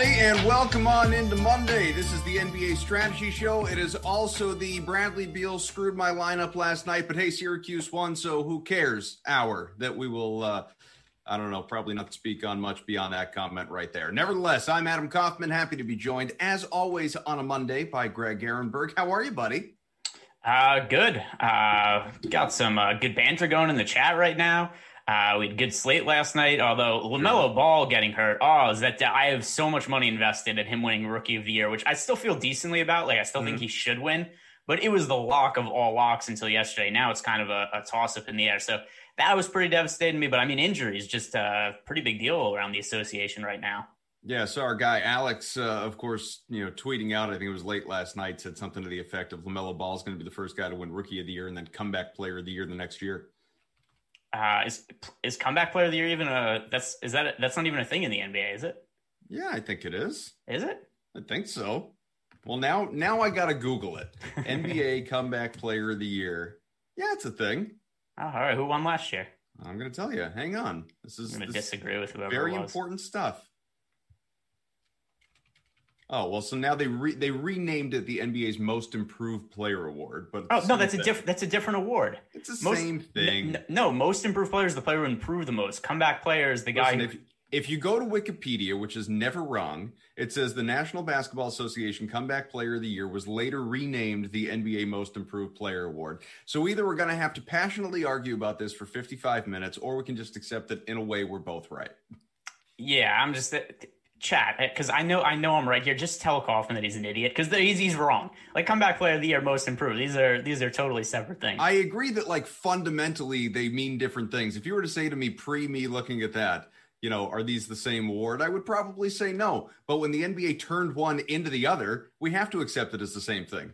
Everybody, and welcome on into Monday. This is the NBA Strategy Show. It is also the Bradley Beal screwed my lineup last night, but hey, Syracuse won, so who cares? Hour that we will, uh, I don't know, probably not speak on much beyond that comment right there. Nevertheless, I'm Adam Kaufman, happy to be joined, as always, on a Monday by Greg Ehrenberg. How are you, buddy? Uh, good. Uh, got some uh, good banter going in the chat right now. Uh, we had good slate last night. Although Lamelo Ball getting hurt, oh, is that I have so much money invested in him winning Rookie of the Year, which I still feel decently about. Like I still think he should win, but it was the lock of all locks until yesterday. Now it's kind of a, a toss up in the air. So that was pretty devastating to me. But I mean, injury is just a pretty big deal around the association right now. Yeah, so our guy Alex, uh, of course, you know, tweeting out, I think it was late last night, said something to the effect of Lamelo Ball is going to be the first guy to win Rookie of the Year and then comeback Player of the Year the next year. Uh, is is comeback player of the year even a that's is that a, that's not even a thing in the NBA, is it? Yeah, I think it is. Is it? I think so. Well, now now I got to Google it. NBA comeback player of the year. Yeah, it's a thing. Oh, all right. Who won last year? I'm to tell you. Hang on. This is I'm this disagree with whoever. very important stuff. Oh well, so now they re- they renamed it the NBA's Most Improved Player Award, but Oh no, that's a different. That's a different award. It's the Most- same thing. N- no, most improved player is the player who improved the most. Comeback player is the guy. Listen, who, if, if you go to Wikipedia, which is never wrong, it says the National Basketball Association Comeback Player of the Year was later renamed the NBA Most Improved Player Award. So either we're going to have to passionately argue about this for 55 minutes, or we can just accept that in a way we're both right. yeah, I'm just uh, chat eh, because I know I know I'm right here. Just tell Kaufman that he's an idiot because he's he's wrong. Like comeback player of the year, most improved. These are these are totally separate things. I agree that like fundamentally they mean different things. If you were to say to me pre me looking at that, you know, are these the same award? I would probably say no. But when the NBA turned one into the other, we have to accept it as the same thing.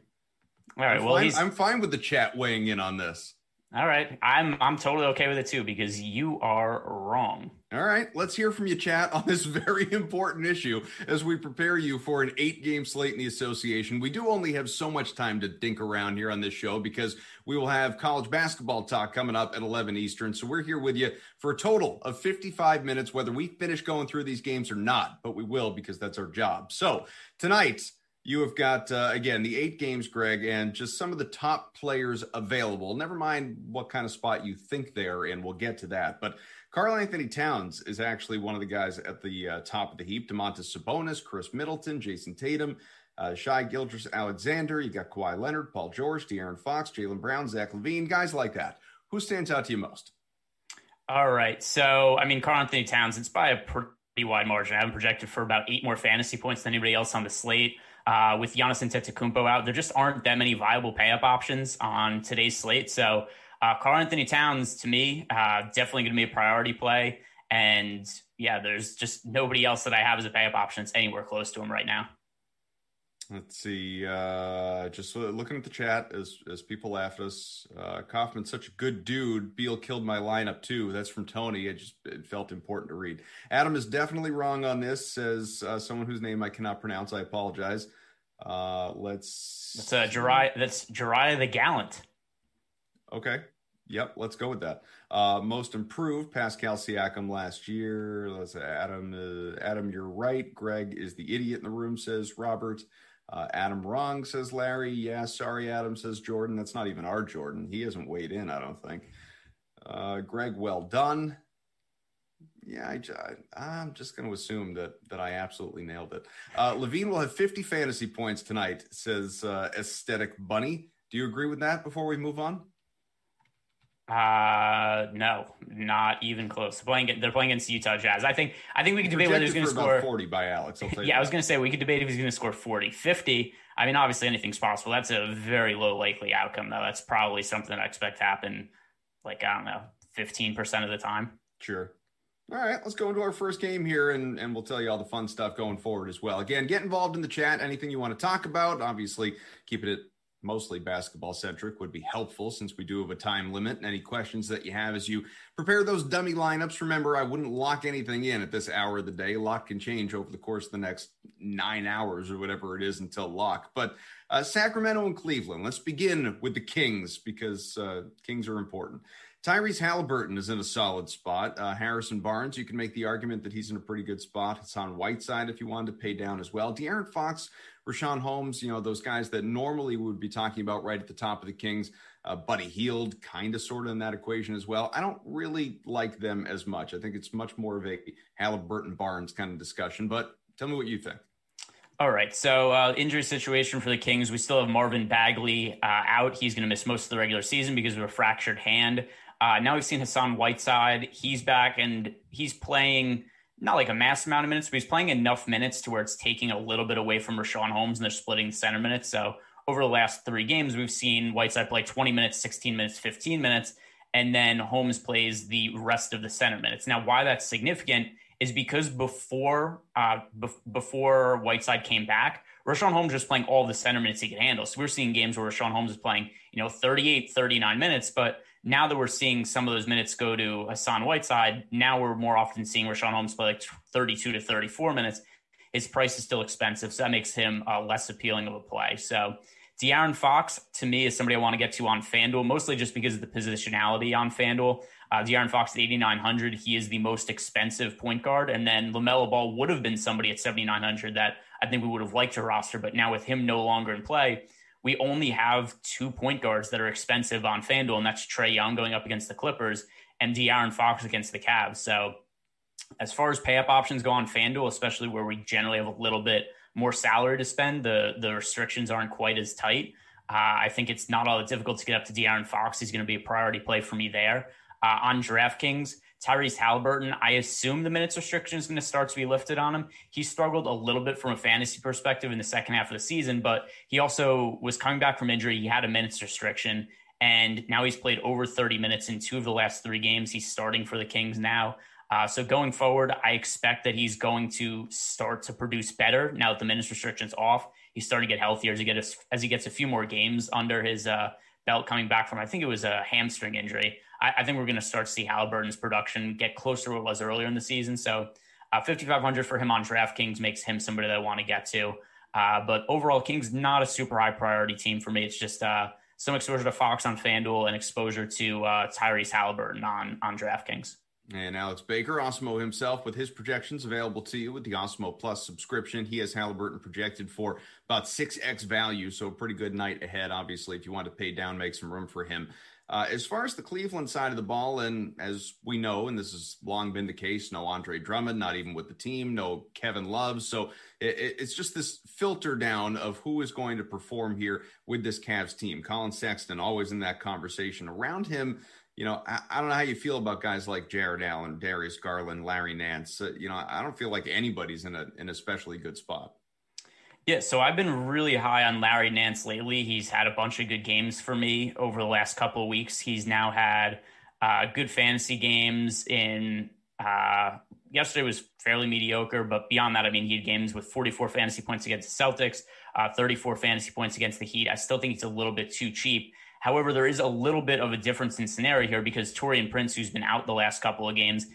All right. I'm Well, fine- I'm fine with the chat weighing in on this. All right. I'm I'm totally okay with it too because you are wrong. All right, let's hear from you, chat, on this very important issue as we prepare you for an eight game slate in the association. We do only have so much time to dink around here on this show because we will have college basketball talk coming up at 11 Eastern. So we're here with you for a total of 55 minutes, whether we finish going through these games or not, but we will because that's our job. So tonight, you have got, uh, again, the eight games, Greg, and just some of the top players available. Never mind what kind of spot you think they're in. We'll get to that. But Karl-Anthony Towns is actually one of the guys at the uh, top of the heap. Domantas Sabonis, Khris Middleton, Jayson Tatum, uh, Shai Gilgeous-Alexander. You got Kawhi Leonard, Paul George, De'Aaron Fox, Jaylen Brown, Zach LaVine, guys like that. Who stands out to you most? All right. So, I mean, Karl-Anthony Towns, it's by a pretty wide margin. I have him projected for about eight more fantasy points than anybody else on the slate. Uh, with Giannis Antetokounmpo out, there just aren't that many viable pay up options on today's slate. So, uh, Karl-Anthony Towns, to me, uh, definitely going to be a priority play. And yeah, there's just nobody else that I have as a pay up option that's anywhere close to him right now. Let's see. Uh, just looking at the chat as as people laugh at us. Uh, Kaufman's such a good dude. Beal killed my lineup too. That's from Tony. It just it felt important to read. Adam is definitely wrong on this. Says uh, someone whose name I cannot pronounce. I apologize. Uh, let's. That's uh, Jariah. That's Jariah the Gallant. Okay. Yep, let's go with that. Uh, most improved, Pascal Siakam last year. Let's Adam. Uh, Adam, you're right. Greg is the idiot in the room. Says Robert. Uh, Adam wrong, says Larry. Yeah, sorry, Adam, says Jordan. That's not even our Jordan. He hasn't weighed in, I don't think. Uh, Greg, well done. Yeah, I, am just going to assume that that I absolutely nailed it. Uh, LaVine will have 50 fantasy points tonight, says uh, Aesthetic Bunny. Do you agree with that before we move on? Uh no, not even close. They're playing, they're playing against Utah Jazz. I think I think we could debate whether he's going to score 40 by Alex. yeah. I was going to say we could debate if he's going to score 40, 50. I mean, obviously anything's possible. That's a very low likely outcome, though. That's probably something that I expect to happen, like I don't know, 15% of the time. Sure. All right, let's go into our first game here, and, and we'll tell you all the fun stuff going forward as well. Again, get involved in the chat. Anything you want to talk about, obviously, keep it mostly basketball centric would be helpful since we do have a time limit. And any questions that you have as you prepare those dummy lineups, remember, I wouldn't lock anything in at this hour of the day. Lock can change over the course of the next nine hours or whatever it is until lock. But uh, Sacramento and Cleveland, let's begin with the Kings because uh, Kings are important. Tyrese Halliburton is in a solid spot. Uh, Harrison Barnes, you can make the argument that he's in a pretty good spot. Hassan Whiteside if you wanted to pay down as well. De'Aaron Fox Richaun Holmes, you know, those guys that normally would be talking about right at the top of the Kings. Uh, Buddy Hield, kind of sort of in that equation as well. I don't really like them as much. I think it's much more of a Halliburton Barnes kind of discussion, but tell me what you think. All right. So, uh, injury situation for the Kings. We still have Marvin Bagley uh, out. He's going to miss most of the regular season because of a fractured hand. Uh, now we've seen Hassan Whiteside. He's back and he's playing not like a mass amount of minutes, but he's playing enough minutes to where it's taking a little bit away from Richaun Holmes and they're splitting center minutes. So over the last three games, we've seen Whiteside play 20 minutes, 16 minutes, 15 minutes, and then Holmes plays the rest of the center minutes. Now, why that's significant is because before uh, be- before Whiteside came back, Richaun Holmes was playing all the center minutes he could handle. So we're seeing games where Richaun Holmes is playing, you know, 38, 39 minutes, but now that we're seeing some of those minutes go to Hassan Whiteside, now we're more often seeing Richaun Holmes play like 32 to 34 minutes. His price is still expensive, so that makes him uh, less appealing of a play. So De'Aaron Fox, to me, is somebody I want to get to on FanDuel, mostly just because of the positionality on FanDuel. Uh, De'Aaron Fox at 8,900, he is the most expensive point guard. And then LaMelo Ball would have been somebody at 7,900 that I think we would have liked to roster. But now with him no longer in play, we only have two point guards that are expensive on FanDuel, and that's Trae Young going up against the Clippers and De'Aaron Fox against the Cavs. So, as far as pay up options go on FanDuel, especially where we generally have a little bit more salary to spend, the the restrictions aren't quite as tight. Uh, I think it's not all that difficult to get up to De'Aaron Fox. He's going to be a priority play for me there. Uh, on DraftKings, Tyrese Halliburton, I assume the minutes restriction is going to start to be lifted on him. He struggled a little bit from a fantasy perspective in the second half of the season, but he also was coming back from injury. He had a minutes restriction, and now he's played over 30 minutes in two of the last three games. He's starting for the Kings now. Uh, so going forward, I expect that he's going to start to produce better now that the minutes restriction's off. He's starting to get healthier as he gets as he gets a few more games under his uh, belt coming back from. I think it was a hamstring injury. I, I think we're going to start to see Halliburton's production get closer to what it was earlier in the season. So uh, 5,500 for him on DraftKings makes him somebody that I want to get to. Uh, but overall, Kings not a super high priority team for me. It's just uh, some exposure to Fox on FanDuel and exposure to uh, Tyrese Halliburton on on DraftKings. And Alex Baker, Awesemo himself, with his projections available to you with the Awesemo Plus subscription. He has Halliburton projected for about 6x value, so a pretty good night ahead, obviously, if you want to pay down, make some room for him. Uh, as far as the Cleveland side of the ball, and as we know, and this has long been the case, no Andre Drummond, not even with the team, no Kevin Love. So it, it's just this filter down of who is going to perform here with this Cavs team. Collin Sexton, always in that conversation. Around him, you know, I, I, don't know how you feel about guys like Jarrett Allen, Darius Garland, Larry Nance. Uh, you know, I don't feel like anybody's in a, in an especially good spot. Yeah, so I've been really high on Larry Nance lately. He's had a bunch of good games for me over the last couple of weeks. He's now had uh, good fantasy games in Uh, yesterday was fairly mediocre, but beyond that, I mean, he had games with 44 fantasy points against the Celtics, uh, 34 fantasy points against the Heat. I still think it's a little bit too cheap. However, there is a little bit of a difference in scenario here because Taurean Prince, who's been out the last couple of games,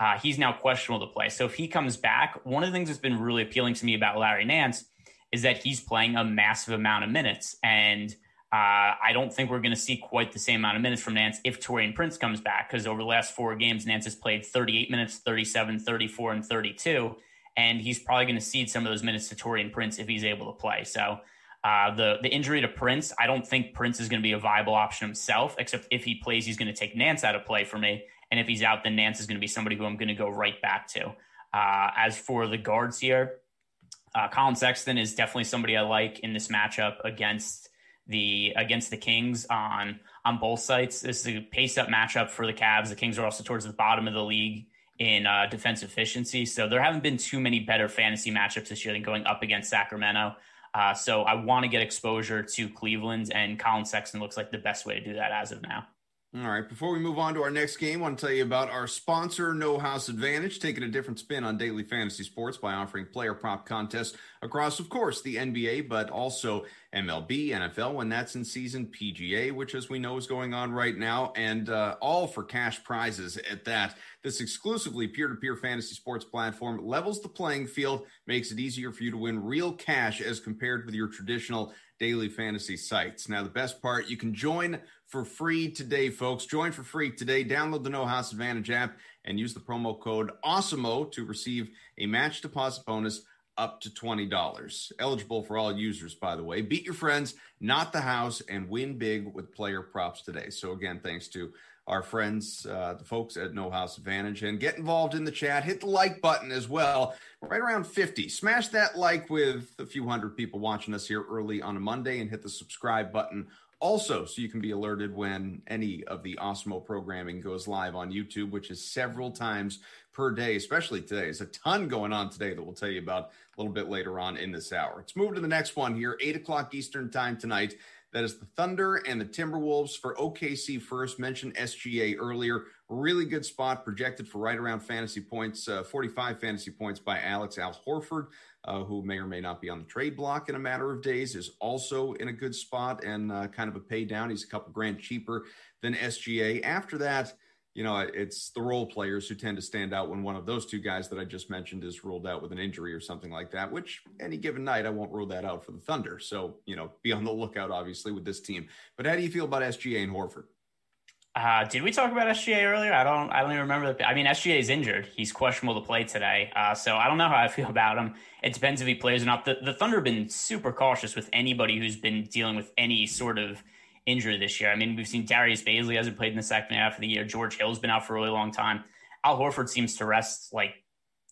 uh, he's now questionable to play. So if he comes back, one of the things that's been really appealing to me about Larry Nance is that he's playing a massive amount of minutes. And uh, I don't think we're going to see quite the same amount of minutes from Nance if Taurean Prince comes back, because over the last four games, Nance has played 38 minutes, 37, 34, and 32. And he's probably going to cede some of those minutes to Taurean Prince if he's able to play. So uh, the the injury to Prince, I don't think Prince is going to be a viable option himself. Except if he plays, he's going to take Nance out of play for me. And if he's out, then Nance is going to be somebody who I'm going to go right back to. Uh, as for the guards here, uh, Collin Sexton is definitely somebody I like in this matchup against the against the Kings on on both sites. This is a pace up matchup for the Cavs. The Kings are also towards the bottom of the league in uh, defense efficiency, so there haven't been too many better fantasy matchups this year than going up against Sacramento. Uh, so I want to get exposure to Cleveland, and Collin Sexton looks like the best way to do that as of now. All right. Before we move on to our next game, I want to tell you about our sponsor, No House Advantage, taking a different spin on daily fantasy sports by offering player prop contests across, of course, the NBA, but also MLB, NFL, when that's in season, PGA, which, as we know, is going on right now, and uh, all for cash prizes at that. This exclusively peer to peer fantasy sports platform levels the playing field, makes it easier for you to win real cash as compared with your traditional daily fantasy sites. Now, the best part, you can join for free today, folks. Join for free today. Download the No House Advantage app and use the promo code AWESEMO to receive a match deposit bonus up to $20. Eligible for all users, by the way. Beat your friends, not the house, and win big with player props today. So, again, thanks to our friends, uh, the folks at No House Advantage, and get involved in the chat. Hit the like button as well, right around 50. Smash that like with a few hundred people watching us here early on a Monday, and hit the subscribe button also so you can be alerted when any of the Awesemo programming goes live on YouTube, which is several times per day, especially today. There's a ton going on today that we'll tell you about a little bit later on in this hour. Let's move to the next one here, 8 o'clock Eastern time tonight. That is the Thunder and the Timberwolves for OKC first. Mentioned SGA earlier. Really good spot projected for right around fantasy points, uh, 45 fantasy points by Alex Al Horford uh, who may or may not be on the trade block in a matter of days, is also in a good spot and uh, kind of a pay down. He's a couple grand cheaper than SGA. After that, you know, it's the role players who tend to stand out when one of those two guys that I just mentioned is ruled out with an injury or something like that, which any given night, I won't rule that out for the Thunder. So, you know, be on the lookout, obviously, with this team. But how do you feel about SGA and Horford? Uh, did we talk about SGA earlier? I don't. I don't even remember. The, I mean, SGA is injured. He's questionable to play today. Uh, so I don't know how I feel about him. It depends if he plays or not. The, the Thunder have been super cautious with anybody who's been dealing with any sort of injury this year. I mean, we've seen Darius Bazley hasn't played in the second half of the year. George Hill's been out for a really long time. Al Horford seems to rest like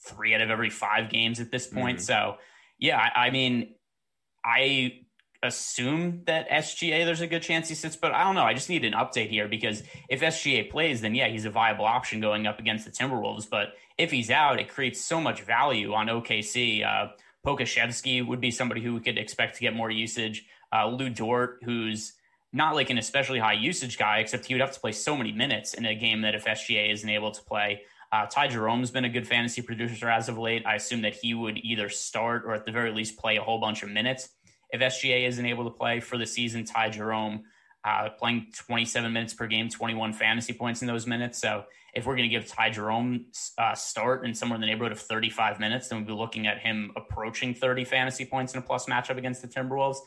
three out of every five games at this point. Mm-hmm. So yeah, I, I mean, I assume that SGA there's a good chance he sits, but I don't know. I just need an update here because if SGA plays, then yeah, he's a viable option going up against the Timberwolves. But if he's out, it creates so much value on OKC. Uh, Pokusevski would be somebody who we could expect to get more usage. Uh, Lu Dort, who's not like an especially high usage guy, except he would have to play so many minutes in a game that if SGA isn't able to play. Uh, Ty Jerome's been a good fantasy producer as of late. I assume that he would either start or at the very least play a whole bunch of minutes if SGA isn't able to play for the season, Ty Jerome uh, playing 27 minutes per game, 21 fantasy points in those minutes. So if we're going to give Ty Jerome uh, start in somewhere in the neighborhood of 35 minutes, then we'd be looking at him approaching 30 fantasy points in a plus matchup against the Timberwolves.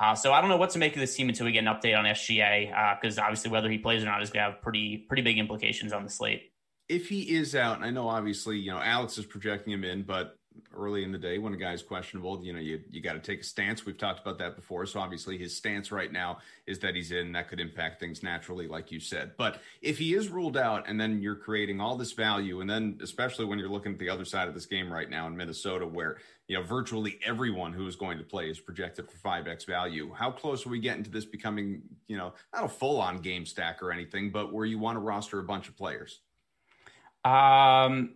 Uh, so I don't know what to make of this team until we get an update on SGA, because uh, obviously whether he plays or not is going to have pretty pretty big implications on the slate. If he is out, and I know obviously you know Alex is projecting him in, but early in the day when a guy's questionable, you know, you you got to take a stance. We've talked about that before. So obviously his stance right now is that he's in. That could impact things naturally, like you said. But if he is ruled out and then you're creating all this value, and then especially when you're looking at the other side of this game right now in Minnesota, where you know virtually everyone who is going to play is projected for 5x value. How close are we getting to this becoming, you know, not a full on game stack or anything, but where you want to roster a bunch of players? Um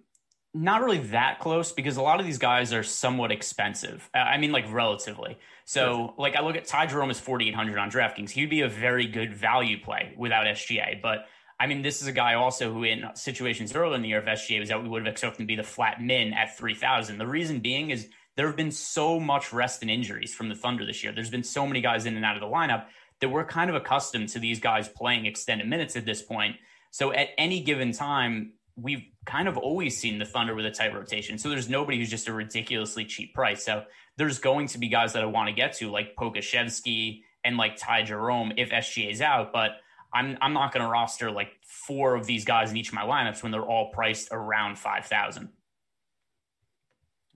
not really that close because a lot of these guys are somewhat expensive. Uh, I mean, like relatively. So, like, I look at Ty Jerome is 4,800 on DraftKings. He'd be a very good value play without SGA. But I mean, this is a guy also who, in situations earlier in the year of SGA, was that we would have expected him to be the flat min at 3,000. The reason being is there have been so much rest and injuries from the Thunder this year. There's been so many guys in and out of the lineup that we're kind of accustomed to these guys playing extended minutes at this point. So at any given time, we've kind of always seen the Thunder with a tight rotation. So there's nobody who's just a ridiculously cheap price. So there's going to be guys that I want to get to, like Pokusevski and like Ty Jerome if SGA is out. But I'm I'm not going to roster like four of these guys in each of my lineups when they're all priced around five thousand.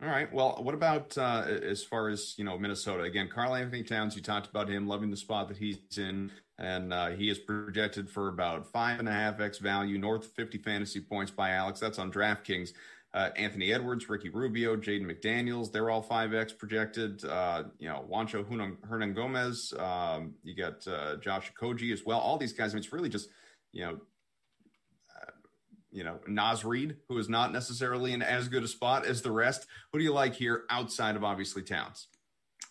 All right. Well, what about uh, as far as you know Minnesota? Again, Karl-Anthony Towns. You talked about him loving the spot that he's in, and uh, he is projected for about five and a half x value, north of fifty fantasy points by Alex. That's on DraftKings. Uh, Anthony Edwards, Ricky Rubio, Jaden McDaniels, they're all 5X projected. Uh, you know, Juancho Hernangomez, um, you got uh, Josh Okogie as well. All these guys, I mean, it's really just, you know, you know, Naz Reid, who is not necessarily in as good a spot as the rest. Who do you like here outside of obviously Towns?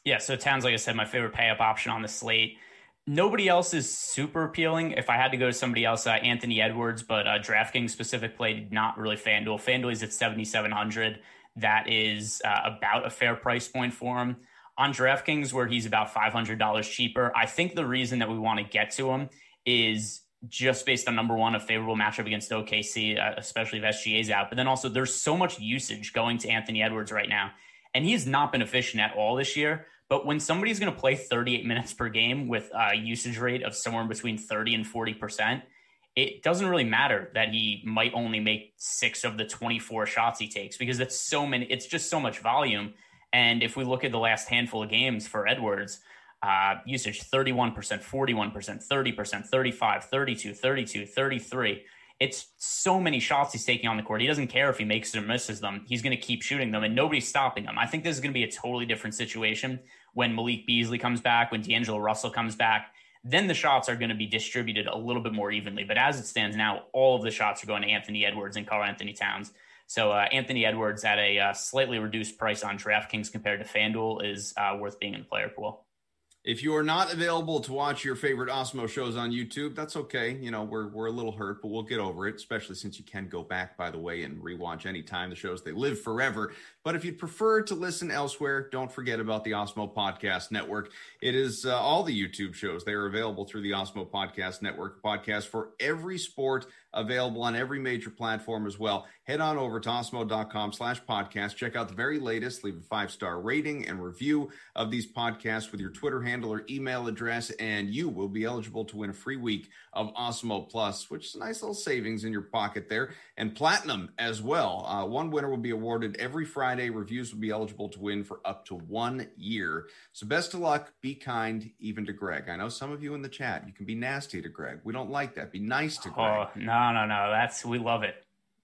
Yeah, so Towns, like I said, my favorite pay up option on the slate. Nobody else is super appealing. If I had to go to somebody else, uh, Anthony Edwards, but uh, DraftKings specific play, not really FanDuel. FanDuel is at 7,700. That is uh, about a fair price point for him. On DraftKings, where he's about $500 cheaper, I think the reason that we want to get to him is just based on number one, a favorable matchup against OKC, uh, especially if SGA's out. But then also, there's so much usage going to Anthony Edwards right now. And he has not been efficient at all this year. But when somebody's going to play 38 minutes per game with a usage rate of somewhere between 30 and 40%, it doesn't really matter that he might only make six of the 24 shots he takes because it's so many, it's just so much volume. And if we look at the last handful of games for Edwards, uh, usage 31%, 41%, 30%, 35, 32, 32, 33 it's so many shots he's taking on the court. He doesn't care if he makes or misses them. He's going to keep shooting them, and nobody's stopping him. I think this is going to be a totally different situation when Malik Beasley comes back, when D'Angelo Russell comes back. Then the shots are going to be distributed a little bit more evenly. But as it stands now, all of the shots are going to Anthony Edwards and Karl-Anthony Towns. So uh, Anthony Edwards at a uh, slightly reduced price on DraftKings compared to FanDuel is uh, worth being in the player pool. If you are not available to watch your favorite Awesemo shows on YouTube, that's okay. You know, we're, we're a little hurt, but we'll get over it, especially since you can go back, by the way, and rewatch anytime the shows. They live forever. But if you'd prefer to listen elsewhere, don't forget about the Awesemo Podcast Network. It is uh, all the YouTube shows. They are available through the Awesemo Podcast Network podcast for every sport available on every major platform as well. Head on over to awesemo.com slash podcast. Check out the very latest. Leave a five-star rating and review of these podcasts with your Twitter handle or email address, and you will be eligible to win a free week of Awesemo Plus, which is a nice little savings in your pocket there. And Platinum as well. Uh, one winner will be awarded every Friday. Reviews will be eligible to win for up to one year. So best of luck. Be kind, even to Greg. I know some of you in the chat, you can be nasty to Greg. We don't like that. Be nice to Greg. Oh, no, no, no. That's, we love it.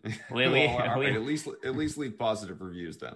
We, we, well, we, right. at least, at least leave positive reviews then.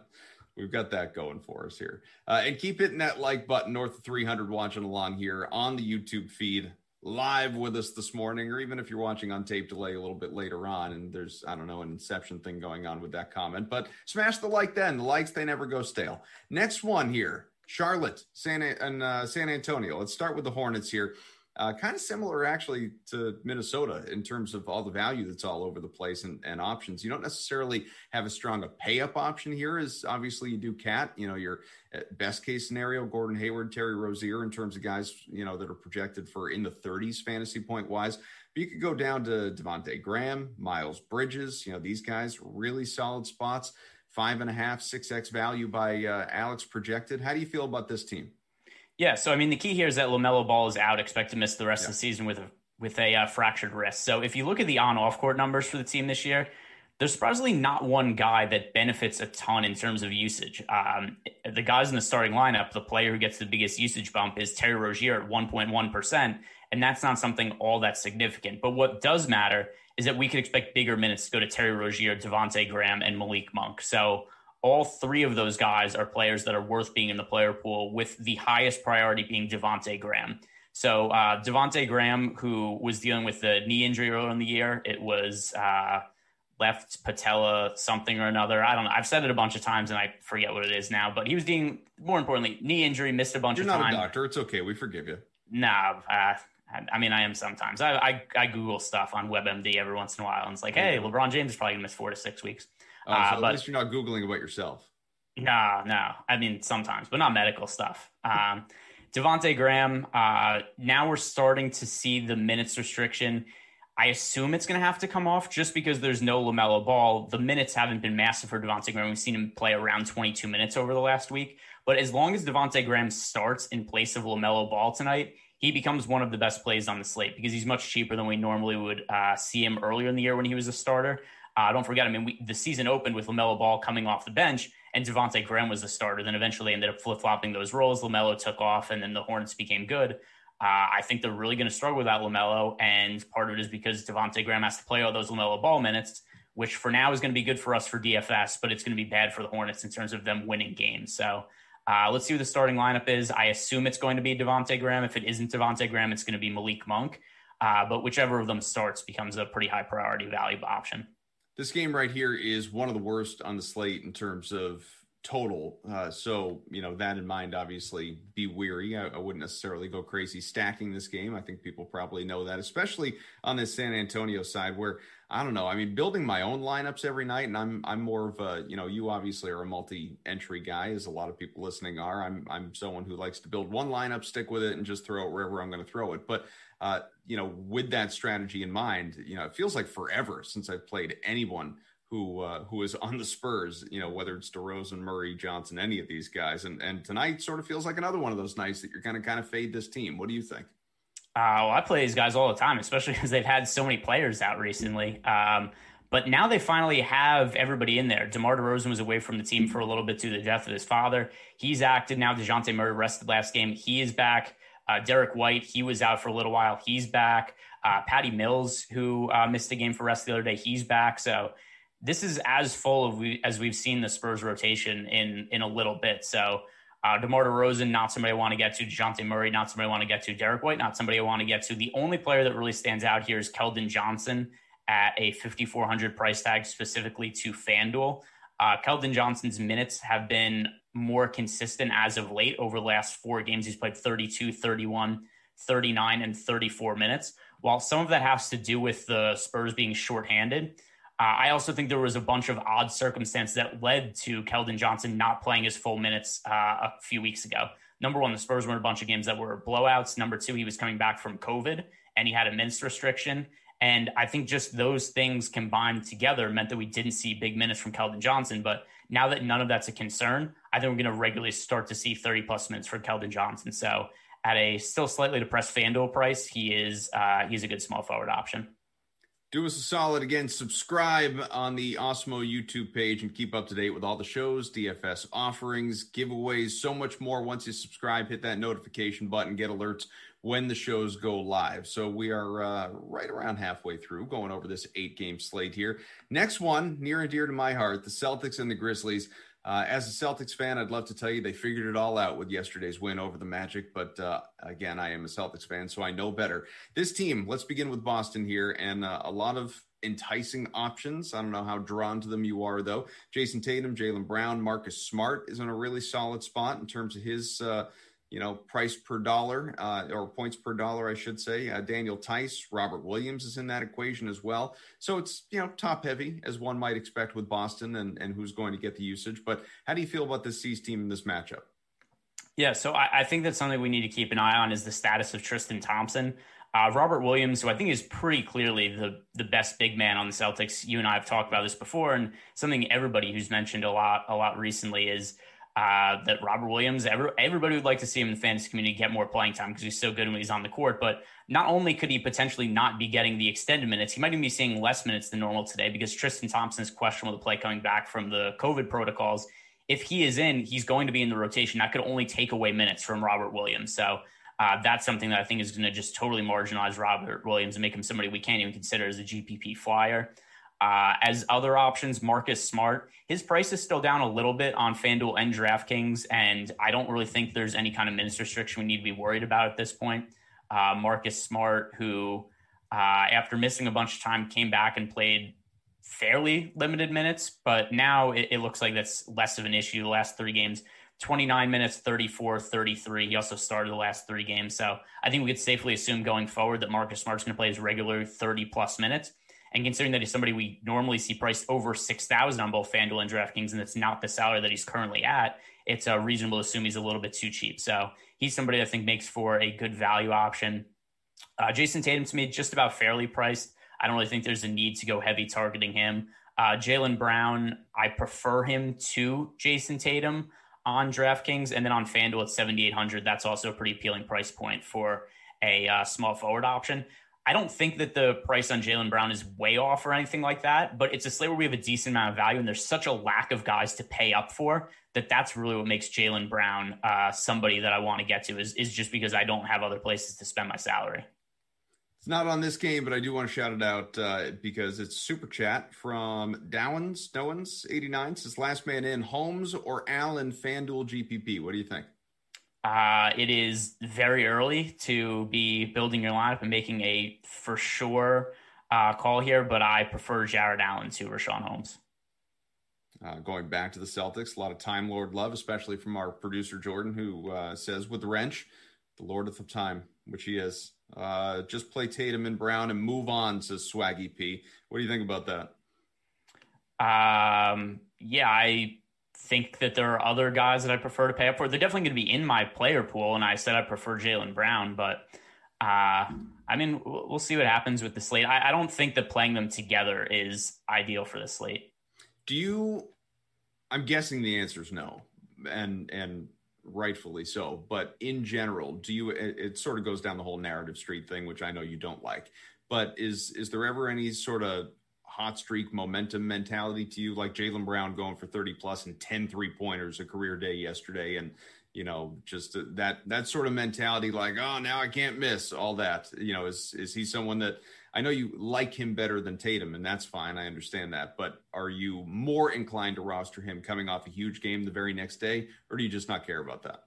We've got that going for us here. Uh, and keep hitting that like button north of 300 watching along here on the YouTube feed live with us this morning, or even if you're watching on tape delay a little bit later on, and there's, I don't know, an inception thing going on with that comment, but smash the like then. The likes, they never go stale. Next one here Charlotte, San, and uh, San Antonio. Let's start with the Hornets here. Uh, kind of similar actually to Minnesota in terms of all the value that's all over the place and, and options. You don't necessarily have as strong a pay up option here as obviously you do Cat. You know, your uh, best case scenario, Gordon Hayward, Terry Rozier in terms of guys, you know, that are projected for in the 30s fantasy point wise. But you could go down to Devonte Graham, Miles Bridges, you know, these guys really solid spots. Five and a half, six X value by uh, Alex projected. How do you feel about this team? Yeah, so I mean, the key here is that Lamelo Ball is out, expect to miss the rest yeah. of the season with a with a uh, fractured wrist. So if you look at the on off court numbers for the team this year, there's surprisingly not one guy that benefits a ton in terms of usage. Um, the guys in the starting lineup, the player who gets the biggest usage bump is Terry Rozier at 1.1%, and that's not something all that significant. But what does matter is that we could expect bigger minutes to go to Terry Rozier, Devonte Graham, and Malik Monk. So all three of those guys are players that are worth being in the player pool, with the highest priority being Devonte Graham. So uh, Devonte Graham, who was dealing with the knee injury earlier in the year, it was uh, left patella something or another. I don't know. I've said it a bunch of times and I forget what it is now. But he was dealing more importantly knee injury, missed a bunch You're of time. You're not a doctor. It's okay. We forgive you. Nah, uh, I mean, I am sometimes. I, I, I Google stuff on WebMD every once in a while, and it's like, hey, LeBron James is probably gonna miss four to six weeks. Oh, so uh, at but, least you're not googling about yourself. No, no. I mean, sometimes, but not medical stuff. Um, Devonte Graham. Uh, now we're starting to see the minutes restriction. I assume it's going to have to come off just because there's no LaMelo ball. The minutes haven't been massive for Devonte Graham. We've seen him play around 22 minutes over the last week. But as long as Devonte Graham starts in place of LaMelo ball tonight, he becomes one of the best plays on the slate because he's much cheaper than we normally would uh, see him earlier in the year when he was a starter. Uh, don't forget, I mean, we, the season opened with LaMelo Ball coming off the bench, and Devonte Graham was the starter. Then eventually ended up flip flopping those roles. LaMelo took off, and then the Hornets became good. Uh, I think they're really going to struggle without LaMelo, and part of it is because Devonte Graham has to play all those LaMelo Ball minutes, which for now is going to be good for us for DFS, but it's going to be bad for the Hornets in terms of them winning games. So uh, let's see who the starting lineup is. I assume it's going to be Devonte Graham. If it isn't Devonte Graham, it's going to be Malik Monk. Uh, but whichever of them starts becomes a pretty high priority, value option. This game right here is one of the worst on the slate in terms of total. Uh, so, you know, that in mind, obviously be weary. I, I, wouldn't necessarily go crazy stacking this game. I think people probably know that, especially on this San Antonio side where I don't know. I mean, building my own lineups every night, and I'm I'm more of a you know you obviously are a multi-entry guy, as a lot of people listening are. I'm I'm someone who likes to build one lineup, stick with it, and just throw it wherever I'm going to throw it. But uh, you know, with that strategy in mind, you know, it feels like forever since I've played anyone who uh, who is on the Spurs. You know, whether it's DeRozan, Murray, Johnson, any of these guys, and and tonight sort of feels like another one of those nights that you're going to kind of fade this team. What do you think? Uh, well, I play these guys all the time, especially because they've had so many players out recently. Um, but now they finally have everybody in there. DeMar DeRozan was away from the team for a little bit due to the death of his father. He's active now. DeJounte Murray rested last game. He is back. Uh, Derrick White, he was out for a little while. He's back. Uh, Patty Mills, who uh, missed a game for rest the other day, he's back. So this is as full of we, as we've seen the Spurs rotation in in a little bit. So uh, DeMar DeRozan, not somebody I want to get to. DeJounte Murray, not somebody I want to get to. Derrick White, not somebody I want to get to. The only player that really stands out here is Keldon Johnson at a 5,400 price tag specifically to FanDuel. Uh, Keldon Johnson's minutes have been more consistent as of late over the last four games. He's played 32, 31, 39, and 34 minutes. While some of that has to do with the Spurs being shorthanded, uh, I also think there was a bunch of odd circumstances that led to Keldon Johnson not playing his full minutes uh, a few weeks ago. Number one, the Spurs were in a bunch of games that were blowouts. Number two, he was coming back from COVID and he had a minutes restriction. And I think just those things combined together meant that we didn't see big minutes from Keldon Johnson. But now that none of that's a concern, I think we're going to regularly start to see 30 plus minutes for Keldon Johnson. So at a still slightly depressed FanDuel price, he is uh, he's a good small forward option. Do us a solid again. Subscribe on the Awesemo YouTube page and keep up to date with all the shows, DFS offerings, giveaways, so much more. Once you subscribe, hit that notification button, get alerts when the shows go live. So we are uh, right around halfway through going over this eight game slate here. Next one, near and dear to my heart, the Celtics and the Grizzlies. Uh, as a Celtics fan, I'd love to tell you they figured it all out with yesterday's win over the Magic. But uh, again, I am a Celtics fan, so I know better. This team, let's begin with Boston here, and uh, a lot of enticing options. I don't know how drawn to them you are, though. Jayson Tatum, Jaylen Brown, Marcus Smart is in a really solid spot in terms of his uh, you know, price per dollar uh, or points per dollar, I should say. Uh, Daniel Theis, Robert Williams is in that equation as well. So it's, you know, top heavy as one might expect with Boston and, and who's going to get the usage. But how do you feel about this C's team in this matchup? Yeah, so I, I think that's something we need to keep an eye on is the status of Tristan Thompson. Uh, Robert Williams, who I think is pretty clearly the the best big man on the Celtics. You and I have talked about this before, and something everybody who's mentioned a lot a lot recently is uh, that Robert Williams, every, everybody would like to see him in the fantasy community get more playing time because he's so good when he's on the court. But not only could he potentially not be getting the extended minutes, he might even be seeing less minutes than normal today because Tristan Thompson's questionable to play coming back from the COVID protocols. If he is in, he's going to be in the rotation. That could only take away minutes from Robert Williams. So uh, that's something that I think is going to just totally marginalize Robert Williams and make him somebody we can't even consider as a GPP flyer. Uh, as other options, Marcus Smart, his price is still down a little bit on FanDuel and DraftKings, and I don't really think there's any kind of minutes restriction we need to be worried about at this point. Uh, Marcus Smart, who uh, after missing a bunch of time came back and played fairly limited minutes, but now it, it, looks like that's less of an issue. The last three games, 29 minutes, 34, 33. He also started the last three games. So I think we could safely assume going forward that Marcus Smart's going to play his regular 30 plus minutes. And considering that he's somebody we normally see priced over 6,000 on both FanDuel and DraftKings, and it's not the salary that he's currently at, it's uh, reasonable to assume he's a little bit too cheap. So he's somebody I think makes for a good value option. Uh, Jayson Tatum to me, just about fairly priced. I don't really think there's a need to go heavy targeting him. Uh, Jaylen Brown, I prefer him to Jayson Tatum on DraftKings, and then on FanDuel at 7,800. That's also a pretty appealing price point for a uh, small forward option. I don't think that the price on Jaylen Brown is way off or anything like that, but it's a slate where we have a decent amount of value, and there's such a lack of guys to pay up for that that's really what makes Jaylen Brown uh, somebody that I want to get to is, is just because I don't have other places to spend my salary. It's not on this game, but I do want to shout it out uh, because it's super chat from Dowens, Dowens 89 says last man in Holmes or Allen FanDuel GPP. What do you think? Uh, it is very early to be building your lineup and making a for sure uh, call here, but I prefer Jarrett Allen to Richaun Holmes. Uh, going back to the Celtics, a lot of Time Lord love, especially from our producer Jordan, who uh, says, with the wrench, the Lord of the time, which he is. Uh, just play Tatum and Brown and move on, says Swaggy P. What do you think about that? Um, yeah, I think that there are other guys that I prefer to pay up for. They're definitely going to be in my player pool, and I said I prefer Jaylen Brown, but uh, I mean, we'll see what happens with the slate. I, I, don't think that playing them together is ideal for the slate. Do you? I'm guessing the answer is no, and and rightfully so. But in general, do you? It, it sort of goes down the whole narrative street thing, which I know you don't like. But is is there ever any sort of hot streak momentum mentality to you, like Jaylen Brown going for 30 plus and 10 three pointers a career day yesterday, and you know just uh, that that sort of mentality, like oh now I can't miss all that. You know, is is he someone that I know you like him better than Tatum, and that's fine. I understand that, but are you more inclined to roster him coming off a huge game the very next day, or do you just not care about that?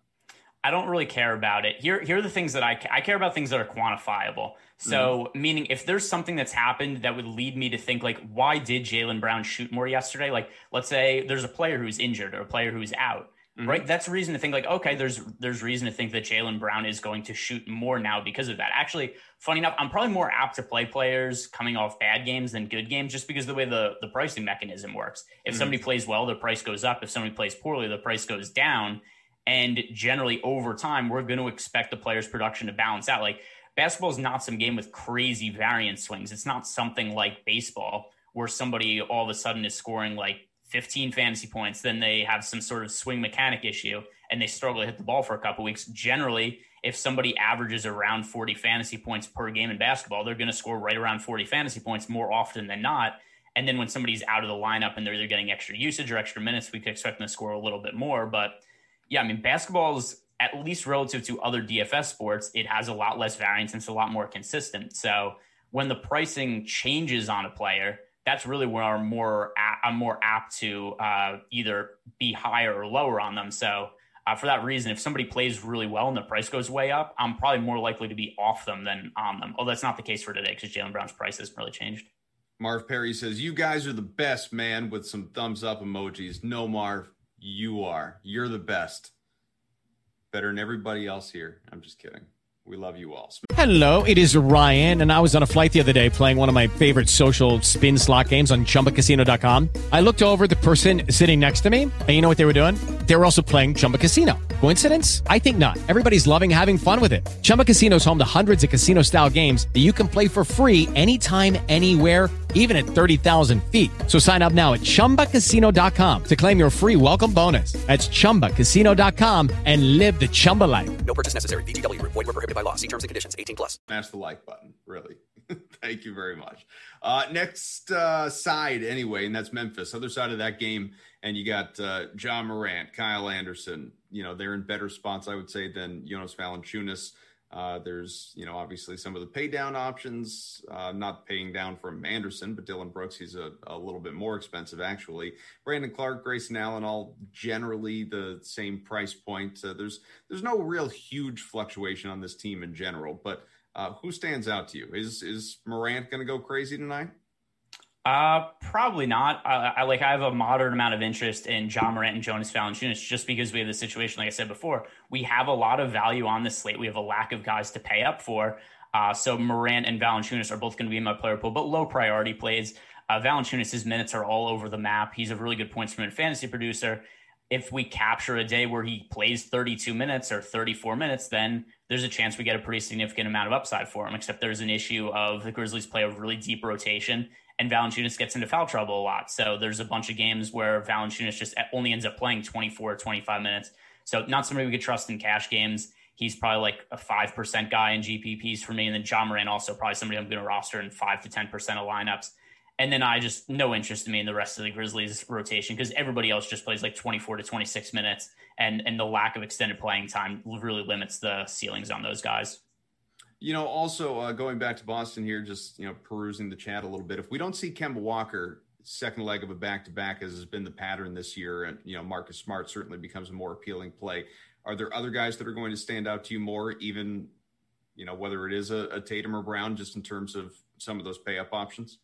I don't really care about it. Here, here are the things that I I care about things that are quantifiable. So, mm meaning if there's something that's happened that would lead me to think like, why did Jaylen Brown shoot more yesterday? Like, let's say there's a player who's injured or a player who's out, mm right? That's reason to think like, okay, there's there's reason to think that Jaylen Brown is going to shoot more now because of that. Actually, funny enough, I'm probably more apt to play players coming off bad games than good games, just because the way the the pricing mechanism works. If mm somebody plays well, the price goes up. If somebody plays poorly, the price goes down and generally, over time, we're going to expect the player's production to balance out. Like basketball is not some game with crazy variance swings. It's not something like baseball where somebody all of a sudden is scoring like 15 fantasy points, then they have some sort of swing mechanic issue and they struggle to hit the ball for a couple weeks. Generally, if somebody averages around 40 fantasy points per game in basketball, they're going to score right around 40 fantasy points more often than not. And then when somebody's out of the lineup and they're either getting extra usage or extra minutes, we could expect them to score a little bit more. But yeah, I mean, basketball is at least relative to other DFS sports, it has a lot less variance and it's a lot more consistent. So when the pricing changes on a player, that's really where I'm more I'm more apt to uh, either be higher or lower on them. So uh, for that reason, if somebody plays really well and the price goes way up, I'm probably more likely to be off them than on them. Although that's not the case for today because Jaylen Brown's price hasn't really changed. Marv Perry says, "You guys are the best, man." With some thumbs up emojis. No, Marv, you are. You're the best better than everybody else here. I'm just kidding. We love you all. Hello, it is Ryan, and I was on a flight the other day playing one of my favorite social spin slot games on chumbacasino.com. I looked over the person sitting next to me, and you know what they were doing? They were also playing Chumba Casino. Coincidence? I think not. Everybody's loving having fun with it. Chumba Casino is home to hundreds of casino style games that you can play for free anytime, anywhere, even at 30,000 feet. So sign up now at chumbacasino.com to claim your free welcome bonus. That's chumbacasino.com and live the Chumba life. No purchase necessary. VGW, void, were prohibited by law. See terms and conditions 18 plus. Smash the like button, really. Thank you very much. Uh, next uh, side, anyway, and that's Memphis. Other side of that game, and you got uh, Ja Morant, Kyle Anderson. You know, they're in better spots, I would say, than Jonas Valanciunas. Uh, there's, you know, obviously some of the pay down options, uh, not paying down from Anderson, but Dillon Brooks, he's a, a, little bit more expensive, actually. Brandon Clarke, Grayson Allen, all generally the same price point. Uh, there's there's no real huge fluctuation on this team in general, but uh, who stands out to you? Is is Morant going to go crazy tonight? Uh, probably not. Uh, I like I have a moderate amount of interest in Ja Morant and Jonas Valanciunas just because we have the situation, like I said before, we have a lot of value on this slate. We have a lack of guys to pay up for. Uh, so Morant and Valanciunas are both going to be in my player pool, but low priority plays. Uh, Valanciunas, minutes are all over the map. He's a really good points per minute fantasy producer. If we capture a day where he plays 32 minutes or 34 minutes, then there's a chance we get a pretty significant amount of upside for him. Except there's an issue of the Grizzlies play a really deep rotation and Valanciunas gets into foul trouble a lot. So there's a bunch of games where Valanciunas just only ends up playing 24 or 25 minutes. So not somebody we could trust in cash games. He's probably like a 5% guy in GPPs for me. And then Ja Morant also probably somebody I'm going to roster in 5 to 10% of lineups. And then I just no interest in me in the rest of the Grizzlies rotation because everybody else just plays like 24 to 26 minutes. And, and the lack of extended playing time really limits the ceilings on those guys. You know, also uh, going back to Boston here, just you know, perusing the chat a little bit. If we don't see Kemba Walker second leg of a back to back, as has been the pattern this year, and you know, Marcus Smart certainly becomes a more appealing play. Are there other guys that are going to stand out to you more, even you know, whether it is a, a Tatum or Brown, just in terms of some of those pay up options?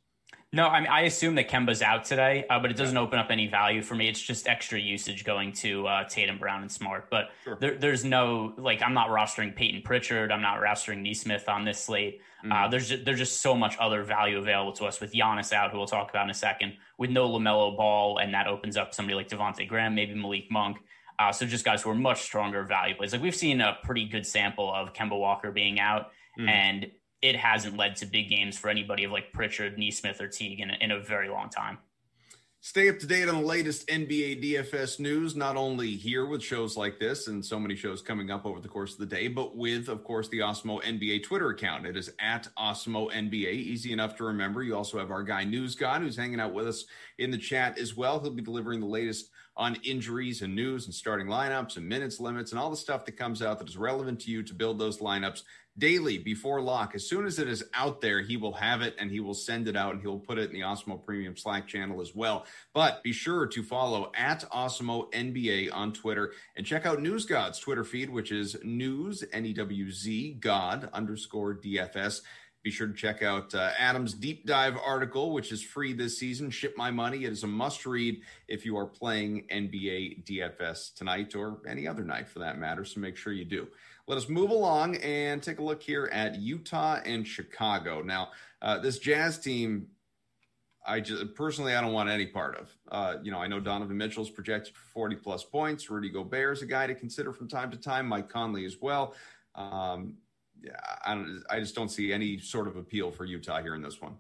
No, I mean I assume that Kemba's out today, uh, but it doesn't open up any value for me. It's just extra usage going to uh, Tatum, Brown, and Smart. But sure. there, there's no like I'm not rostering Payton Pritchard. I'm not rostering Nesmith on this slate. Mm. Uh, there's just, there's just so much other value available to us with Giannis out, who we'll talk about in a second, with no LaMelo Ball, and that opens up somebody like Devonte Graham, maybe Malik Monk. Uh, so just guys who are much stronger value plays. Like we've seen a pretty good sample of Kemba Walker being out, mm. and it hasn't led to big games for anybody of like Pritchard, Nesmith, or Teague in, in a very long time. Stay up to date on the latest NBA DFS news, not only here with shows like this and so many shows coming up over the course of the day, but with, of course, the Awesemo NBA Twitter account. It is at Awesemo NBA. Easy enough to remember. You also have our guy News God who's hanging out with us in the chat as well. He'll be delivering the latest on injuries and news and starting lineups and minutes limits and all the stuff that comes out that is relevant to you to build those lineups daily before lock. As soon as it is out there, he will have it and he will send it out and he'll put it in the Awesemo Premium Slack channel as well. But be sure to follow at Awesemo NBA on Twitter and check out News God's Twitter feed, which is news, N E W Z, God underscore DFS. Be sure to check out uh, Adam's deep dive article, which is free this season. Ship my money. It is a must read if you are playing NBA DFS tonight or any other night for that matter. So make sure you do. Let us move along and take a look here at Utah and Chicago. Now, uh, this Jazz team, I just personally, I don't want any part of. Uh, you know, I know Donovan Mitchell's projected for 40 plus points. Rudy Gobert is a guy to consider from time to time. Mike Conley as well. Um, yeah, I don't. I just don't see any sort of appeal for Utah here in this one.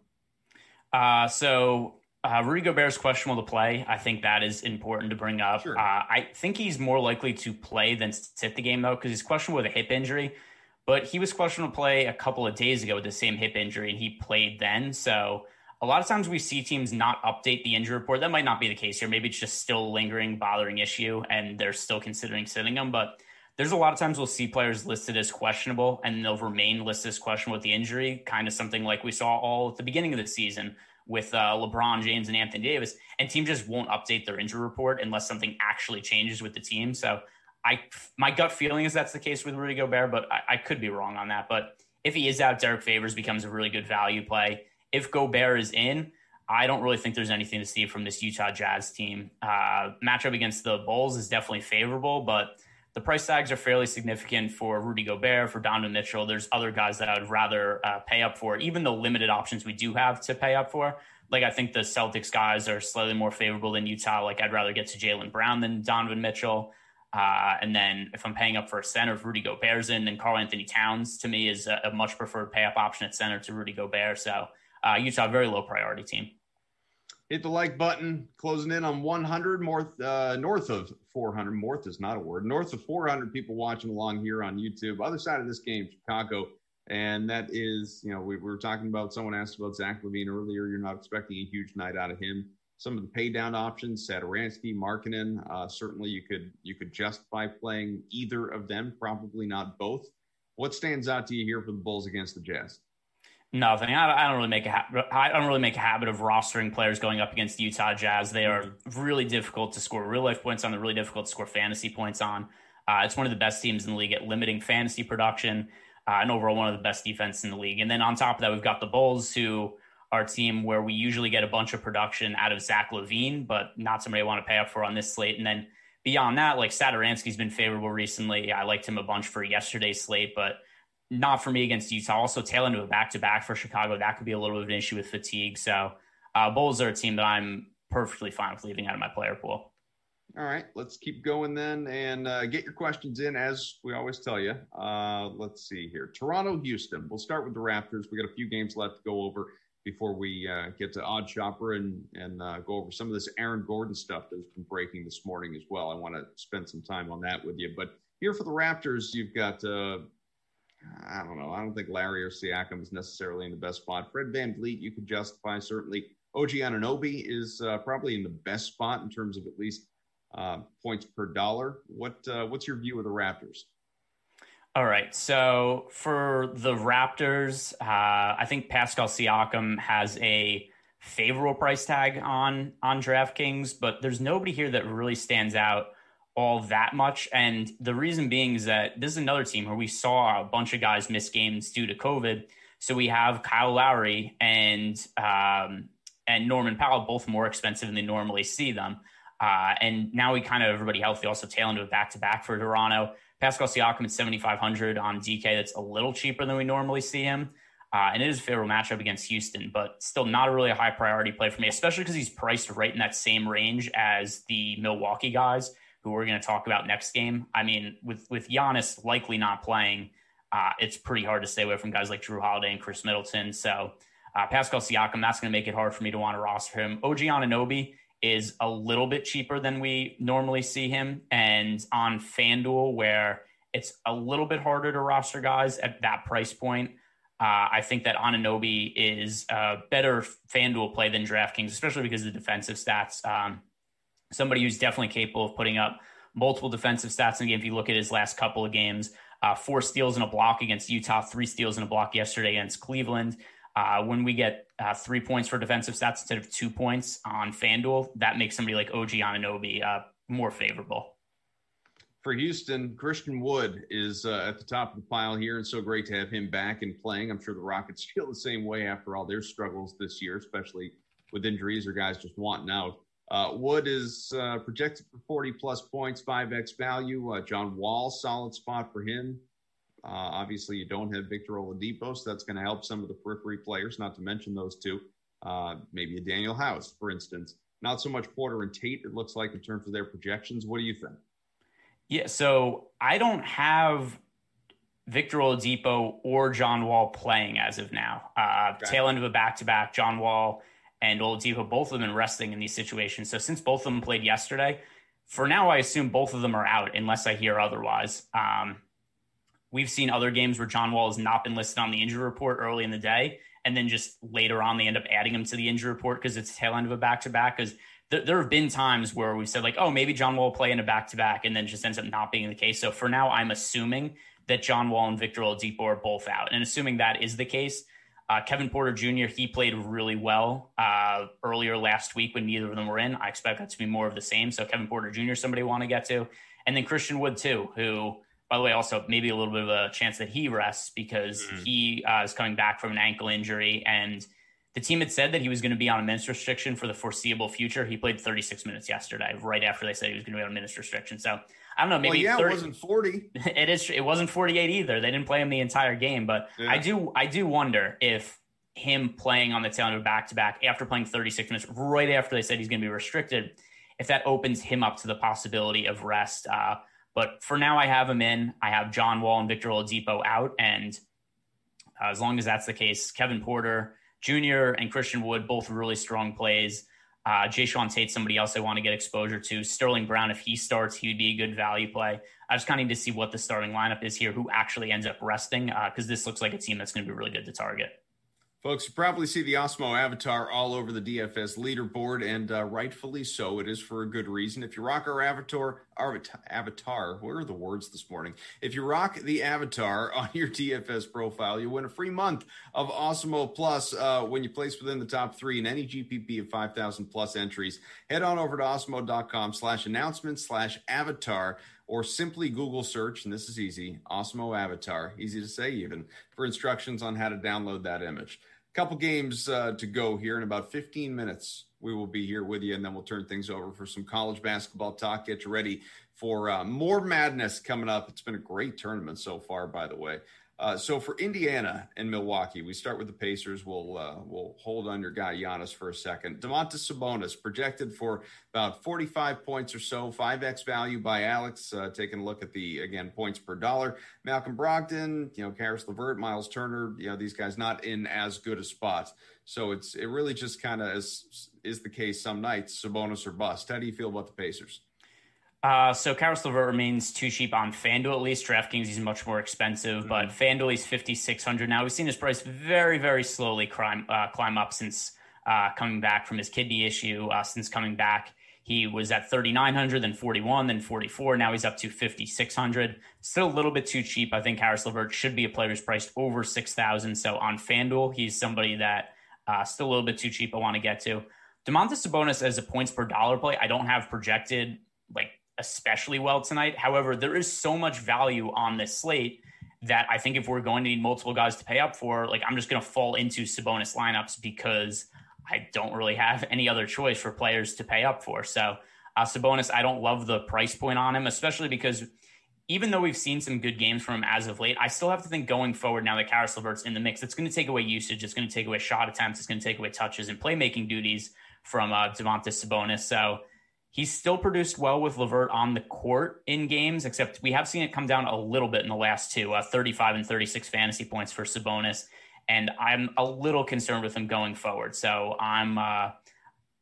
Uh, so uh, Rudy Gobert's questionable to play. I think that is important to bring up. Sure. Uh, I think he's more likely to play than sit the game though, because he's questionable with a hip injury. But he was questionable to play a couple of days ago with the same hip injury, and he played then. So a lot of times we see teams not update the injury report. That might not be the case here. Maybe it's just still lingering, bothering issue, and they're still considering sitting him. But there's a lot of times we'll see players listed as questionable, and they'll remain listed as questionable with the injury, kind of something like we saw all at the beginning of the season with uh, LeBron James and Anthony Davis, and team just won't update their injury report unless something actually changes with the team. So I, my gut feeling is that's the case with Rudy Gobert, but I, I could be wrong on that. But if he is out, Derrick Favors becomes a really good value play. If Gobert is in, I don't really think there's anything to see from this Utah Jazz team. Uh, matchup against the Bulls is definitely favorable, but the price tags are fairly significant for Rudy Gobert, for Donovan Mitchell. There's other guys that I would rather uh, pay up for, even the limited options we do have to pay up for. Like I think the Celtics guys are slightly more favorable than Utah. Like I'd rather get to Jaylen Brown than Donovan Mitchell. Uh, and then if I'm paying up for a center, if Rudy Gobert's in, then Karl-Anthony Towns to me is a, a, much preferred pay up option at center to Rudy Gobert. So uh, Utah, very low priority team hit the like button. Closing in on 100 north uh, north of 400 north is not a word. North of 400 people watching along here on youtube. Other side of this game chicago. And that is you know we, we were talking about someone asked about zach LaVine earlier. You're not expecting a huge night out of him. Some of the pay down options Satoransky, Markkanen, uh, certainly you could you could justify playing either of them probably not both. What stands out to you here for the bulls against the jazz Nothing. I, I don't really make a ha- I don't really make a habit of rostering players going up against Utah Jazz. They are really difficult to score real life points on. They're really difficult to score fantasy points on. Uh, it's one of the best teams in the league at limiting fantasy production, uh, and overall one of the best defense in the league. And then on top of that, we've got the Bulls, who are a team where we usually get a bunch of production out of Zach LaVine, but not somebody I want to pay up for on this slate. And then beyond that, like Satoransky's been favorable recently. I liked him a bunch for yesterday's slate, but not for me against Utah. Also, tail into a back to back for Chicago. That could be a little bit of an issue with fatigue. So, uh, Bulls are a team that I'm perfectly fine with leaving out of my player pool. All right, let's keep going then and uh, get your questions in as we always tell you. Uh, let's see here Toronto, Houston. We'll start with the Raptors. We got a few games left to go over before we uh, get to Odd Shopper and, and uh, go over some of this Aaron Gordon stuff that's been breaking this morning as well. I want to spend some time on that with you. But here for the Raptors, you've got uh, I don't know. I don't think Lowry or Siakam is necessarily in the best spot. Fred VanVleet, you could justify certainly. OG Anunoby is uh, probably in the best spot in terms of at least uh, points per dollar. What uh, what's your view of the Raptors? All right. So for the Raptors, uh, I think Pascal Siakam has a favorable price tag on on DraftKings, but there's nobody here that really stands out all that much. And the reason being is that this is another team where we saw a bunch of guys miss games due to COVID. So we have Kyle Lowry and um, and Norman Powell both more expensive than they normally see them. Uh, and now we kind of everybody healthy. Also tail into a back to back for Toronto. Pascal Siakam at 7,500 on DK. That's a little cheaper than we normally see him. Uh, and it is a favorable matchup against Houston, but still not a really a high priority play for me, especially because he's priced right in that same range as the Milwaukee guys who we're going to talk about next game. I mean, with with Giannis likely not playing, uh, it's pretty hard to stay away from guys like Jrue Holiday and Khris Middleton. So uh, Pascal Siakam, that's going to make it hard for me to want to roster him. OG Anunoby is a little bit cheaper than we normally see him, and on FanDuel where it's a little bit harder to roster guys at that price point. Uh, I think that Anunoby is a better FanDuel play than DraftKings, especially because of the defensive stats. Um, somebody who's definitely capable of putting up multiple defensive stats in the game. If you look at his last couple of games, uh, four steals and a block against Utah, three steals and a block yesterday against Cleveland. Uh, when we get uh, three points for defensive stats instead of two points on FanDuel, that makes somebody like OG Anunoby uh, more favorable. For Houston, Christian Wood is uh, at the top of the pile here, and so great to have him back and playing. I'm sure the Rockets feel the same way after all their struggles this year, especially with injuries or guys just wanting out. Uh, Wood is uh, projected for 40 plus points, 5x value. Uh, John Wall, solid spot for him. Uh, obviously, you don't have Victor Oladipo, so that's going to help some of the periphery players, not to mention those two. Uh, maybe a Danuel House, for instance. Not so much Porter and Tate, it looks like, in terms of their projections. What do you think? Yeah, so I don't have Victor Oladipo or John Wall playing as of now. Uh, okay. Tail end of a back to back, John Wall – and Oladipo, both of them resting in these situations. So since both of them played yesterday, for now, I assume both of them are out unless I hear otherwise. Um, we've seen other games where John Wall has not been listed on the injury report early in the day, and then just later on they end up adding him to the injury report because it's tail end of a back to back. Because th- there have been times where we've said like, oh, maybe John Wall will play in a back to back, and then just ends up not being the case. So for now, I'm assuming that John Wall and Victor Oladipo are both out, and assuming that is the case uh, Kevin Porter Jr., he played really well uh, earlier last week when neither of them were in. I expect that to be more of the same. So Kevin Porter Jr., somebody want to get to. And then Christian Wood, too, who, by the way, also maybe a little bit of a chance that he rests because mm-hmm. he uh, is coming back from an ankle injury. And the team had said that he was going to be on a minutes restriction for the foreseeable future. He played 36 minutes yesterday, right after they said he was going to be on a minutes restriction. So I don't know. Maybe well, yeah, 30, it wasn't forty. It is. It wasn't forty-eight either. They didn't play him the entire game, but yeah. I do. I do wonder if him playing on the tail end of back to back after playing 36 minutes, right after they said he's going to be restricted, if that opens him up to the possibility of rest. Uh, but for now, I have him in. I have John Wall and Victor Oladipo out, and uh, as long as that's the case, Kevin Porter Jr. and Christian Wood both really strong plays. Uh, Jae'Sean Tate, somebody else I want to get exposure to. Sterling Brown, if he starts, he would be a good value play. I just kind of need to see what the starting lineup is here, who actually ends up resting, because uh, this looks like a team that's going to be really good to target. Folks, you probably see the Awesemo avatar all over the DFS leaderboard, and uh, rightfully so. It is for a good reason. If you rock our avatar, our avatar, what are the words this morning? If you rock the avatar on your DFS profile, you win a free month of Awesemo Plus uh, when you place within the top three in any GPP of 5,000 plus entries. Head on over to awesemo.com slash announcement slash avatar or simply Google search, and this is easy, Awesemo Avatar, easy to say even, for instructions on how to download that image. Couple games uh, to go here in about 15 minutes. We will be here with you, and then we'll turn things over for some college basketball talk. Get you ready for uh, more madness coming up. It's been a great tournament so far, by the way. Uh, so for Indiana and Milwaukee, we start with the Pacers. We'll uh, we'll hold on your guy Giannis for a second. Domantas Sabonis projected for about 45 points or so, 5x value by Alex. Uh, taking a look at the again points per dollar. Malcolm Brogdon, you know, Caris LeVert, Miles Turner, you know, these guys not in as good a spot. So it's it really just kind of is is the case some nights, Sabonis or bust. How do you feel about the Pacers? Uh, so Caris LeVert remains too cheap on FanDuel at least. DraftKings he's much more expensive, mm-hmm. but FanDuel six hundred now. We've seen his price very very slowly climb uh, climb up since uh, coming back from his kidney issue. Uh, since coming back, he was at thirty nine hundred, then forty one, then forty four. Now he's up to fifty six hundred. Still a little bit too cheap. I think Caris LeVert should be a player who's priced over six thousand. So on FanDuel, he's somebody that uh, still a little bit too cheap. I want to get to. Domantas Sabonis as a points per dollar play, I don't have projected like especially well tonight. However, there is so much value on this slate that I think if we're going to need multiple guys to pay up for, like I'm just going to fall into Sabonis lineups because I don't really have any other choice for players to pay up for. So uh, Sabonis, I don't love the price point on him, especially because even though we've seen some good games from him as of late, I still have to think going forward now that Caris LeVert's in the mix, it's going to take away usage, it's going to take away shot attempts, it's going to take away touches and playmaking duties from uh, Domantas Sabonis. So He's still produced well with LeVert on the court in games, except we have seen it come down a little bit in the last two uh, 35 and 36 fantasy points for Sabonis. And I'm a little concerned with him going forward. So I'm uh,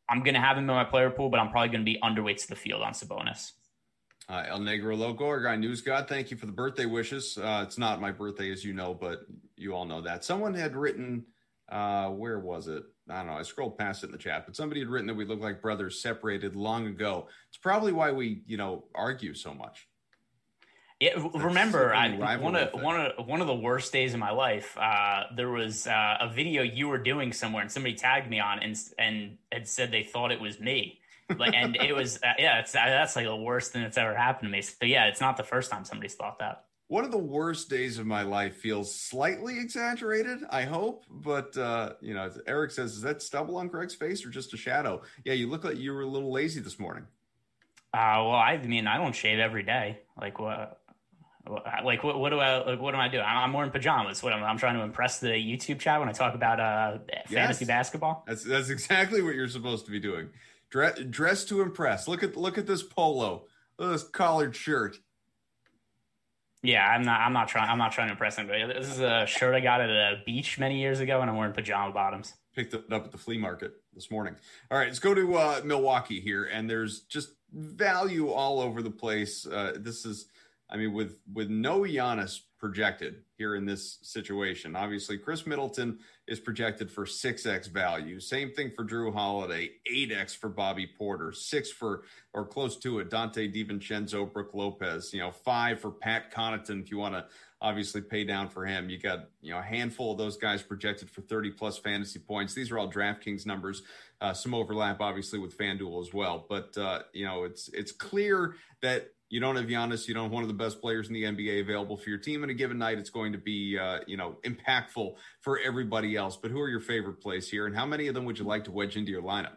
I'm going to have him in my player pool, but I'm probably going to be underweight to the field on Sabonis. Uh, El Negro Loco, our guy News God, thank you for the birthday wishes. Uh, it's not my birthday, as you know, but you all know that. Someone had written, uh, where was it? I don't know. I scrolled past it in the chat, but somebody had written that we look like brothers separated long ago. It's probably why we, you know, argue so much. Yeah, remember, I, one of one of one of the worst days of my life. Uh, there was uh, a video you were doing somewhere, and somebody tagged me on and and had said they thought it was me. Like, and it was uh, yeah, it's that's like the worst thing that's ever happened to me. So yeah, it's not the first time somebody's thought that one of the worst days of my life feels slightly exaggerated i hope but uh you know eric says is that stubble on greg's face or just a shadow yeah you look like you were a little lazy this morning uh well i mean i don't shave every day like what like what, what do I like, what am I doing? I'm wearing pajamas. What I'm, I'm trying to impress the YouTube chat when I talk about uh fantasy yes. basketball. That's that's exactly what you're supposed to be doing. Dress dress to impress. Look at look at this polo. Look at this collared shirt. Yeah, I'm not. I'm not trying. I'm not trying to impress anybody. This is a shirt I got at a beach many years ago, and I'm wearing pajama bottoms. Picked it up at the flea market this morning. All right, let's go to uh, Milwaukee here, and there's just value all over the place. Uh, this is, I mean, with with no Giannis projected here in this situation. Obviously, Khris Middleton is projected for 6x value. Same thing for Jrue Holiday, 8x for Bobby Portis, 6 for or close to it Donte DiVincenzo, Brook Lopez, you know, 5 for Pat Connaughton if you want to obviously pay down for him. You got, you know, a handful of those guys projected for 30 plus fantasy points. These are all DraftKings numbers. Uh, some overlap obviously with FanDuel as well, but uh, you know, it's it's clear that you don't have Giannis. You don't have one of the best players in the NBA available for your team in a given night. It's going to be, uh, you know, impactful for everybody else. But who are your favorite plays here, and how many of them would you like to wedge into your lineup?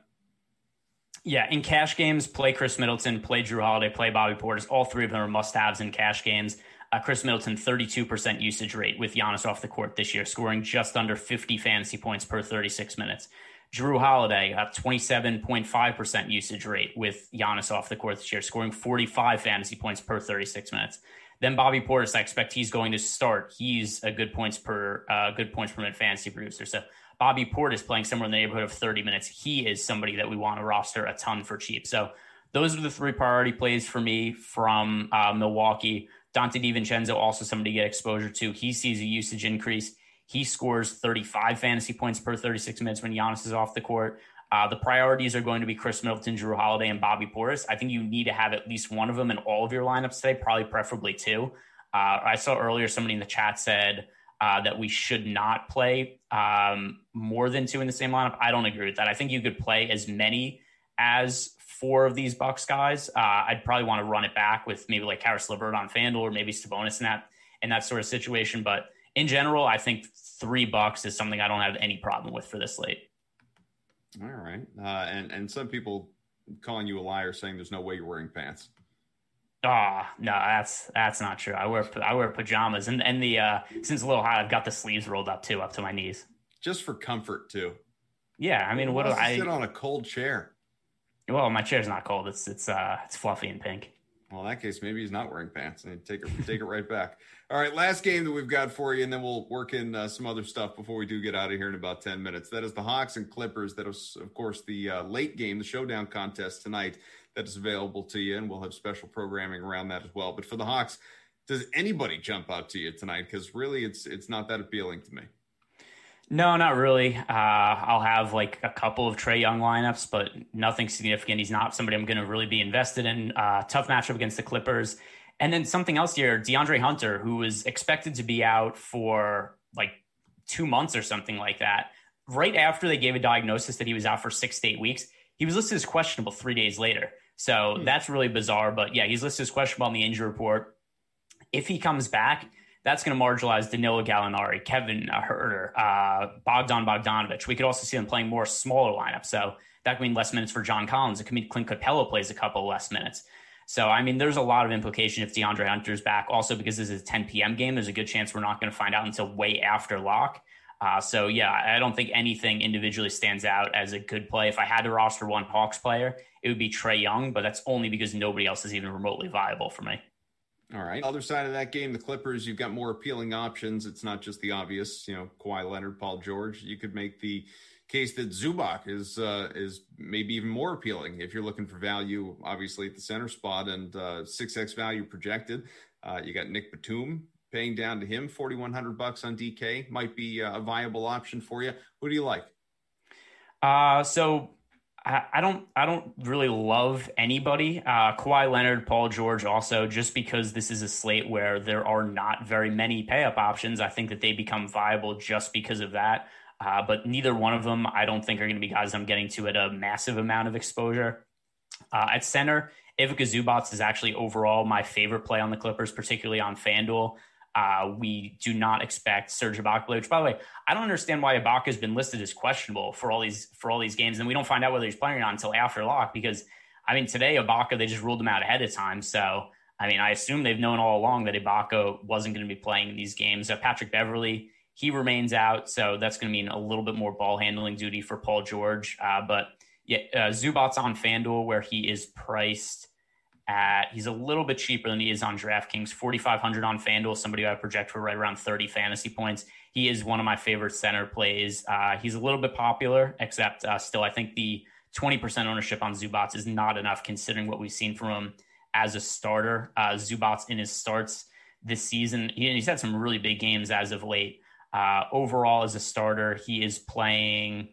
Yeah, in cash games, play Khris Middleton, play Jrue Holiday, play Bobby Portis. All three of them are must-haves in cash games. Uh, Khris Middleton, 32% usage rate with Giannis off the court this year, scoring just under 50 fantasy points per 36 minutes. Jrue Holiday, a 27.5% usage rate with Giannis off the court this year, scoring 45 fantasy points per 36 minutes. Then Bobby Portis, I expect he's going to start. He's a good points per uh, good points per minute fantasy producer. So Bobby Portis playing somewhere in the neighborhood of 30 minutes. He is somebody that we want to roster a ton for cheap. So those are the three priority plays for me from uh, Milwaukee. Donte DiVincenzo, also somebody to get exposure to. He sees a usage increase. He scores 35 fantasy points per 36 minutes when Giannis is off the court. Uh, the priorities are going to be Khris Middleton, Jrue Holiday, and Bobby Portis. I think you need to have at least one of them in all of your lineups today, probably preferably two. Uh, I saw earlier somebody in the chat said uh, that we should not play um, more than two in the same lineup. I don't agree with that. I think you could play as many as four of these Bucks guys. Uh, I'd probably want to run it back with maybe like Caris LeVert on FanDuel or maybe Sabonis in that in that sort of situation. But in general, I think three bucks is something I don't have any problem with for this slate. All right, uh, and and some people calling you a liar, saying there's no way you're wearing pants. Ah, oh, no, that's that's not true. I wear I wear pajamas, and and the uh, since a little hot, I've got the sleeves rolled up too, up to my knees, just for comfort too. Yeah, I mean, what do I sit on a cold chair? Well, my chair's not cold. It's it's uh it's fluffy and pink. Well, in that case, maybe he's not wearing pants. And take it take it right back. All right, last game that we've got for you, and then we'll work in uh, some other stuff before we do get out of here in about ten minutes. That is the Hawks and Clippers. That is, of course, the uh, late game, the showdown contest tonight that is available to you, and we'll have special programming around that as well. But for the Hawks, does anybody jump out to you tonight? Because really, it's it's not that appealing to me. No, not really. Uh, I'll have like a couple of Trae Young lineups, but nothing significant. He's not somebody I'm going to really be invested in. Uh, tough matchup against the Clippers. And then something else here DeAndre Hunter, who was expected to be out for like two months or something like that. Right after they gave a diagnosis that he was out for six to eight weeks, he was listed as questionable three days later. So hmm. that's really bizarre. But yeah, he's listed as questionable on the injury report. If he comes back, that's going to marginalize Danilo Gallinari, Kevin Huerter, uh, Bogdan Bogdanovich. We could also see them playing more smaller lineups. So that could mean less minutes for John Collins. It could mean Clint Capela plays a couple less minutes. So, I mean, there's a lot of implication if DeAndre Hunter's back. Also, because this is a 10 p.m. game, there's a good chance we're not going to find out until way after lock. Uh, so, yeah, I don't think anything individually stands out as a good play. If I had to roster one Hawks player, it would be Trae Young, but that's only because nobody else is even remotely viable for me. All right. Other side of that game, the Clippers, you've got more appealing options. It's not just the obvious, you know, Kawhi Leonard, Paul George. You could make the case that Zubac is uh, is maybe even more appealing if you're looking for value, obviously at the center spot and uh, six x value projected. Uh, you got Nick Batum paying down to him forty one hundred bucks on DK might be a viable option for you. Who do you like? Uh, so I, don't I don't really love anybody. Uh, Kawhi Leonard, Paul George, also just because this is a slate where there are not very many pay up options. I think that they become viable just because of that. Uh, but neither one of them, I don't think, are going to be guys I'm getting to at a massive amount of exposure. Uh, at center, Ivica Zubac is actually overall my favorite play on the Clippers, particularly on FanDuel. Uh, we do not expect Serge Ibaka, which, by the way, I don't understand why Ibaka has been listed as questionable for all these for all these games, and we don't find out whether he's playing or not until after lock. Because I mean, today Ibaka they just ruled him out ahead of time, so I mean, I assume they've known all along that Ibaka wasn't going to be playing in these games. Uh, Patrick Beverley he remains out, so that's going to mean a little bit more ball handling duty for Paul George. Uh, but yeah, uh, Zubac's on FanDuel where he is priced at he's a little bit cheaper than he is on DraftKings, 4500 on FanDuel, somebody I project for right around 30 fantasy points. He is one of my favorite center plays. Uh, he's a little bit popular, except uh, still, I think the 20% ownership on Zubac is not enough considering what we've seen from him as a starter. Uh, Zubac in his starts this season, he, he's had some really big games as of late. Uh, overall, as a starter, he is playing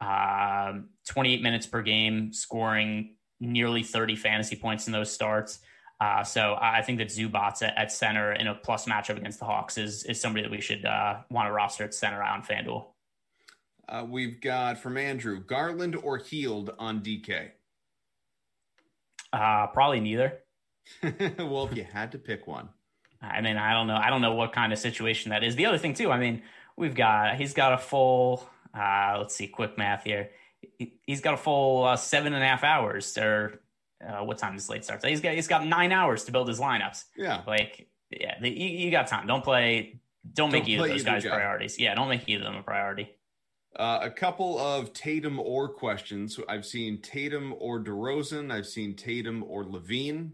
uh, 28 minutes per game, scoring nearly 30 fantasy points in those starts. Uh, so I think that Zubac's at, at, center in a plus matchup against the Hawks is is somebody that we should uh, want to roster at center on FanDuel. Uh, we've got from Andrew Garland or Hield on DK. Uh, probably neither. well, if you had to pick one, I mean, I don't know. I don't know what kind of situation that is. The other thing too, I mean, we've got he's got a full. Uh, let's see, quick math here he's got a full uh, seven and a half hours or uh, what time the slate starts. He's got he's got nine hours to build his lineups. Yeah, like yeah, the, you, you, got time. Don't play. Don't, don't make either of those guys job. priorities. Yeah, don't make either of them a priority. Uh, a couple of Tatum or questions. I've seen Tatum or DeRozan. I've seen Tatum or LaVine.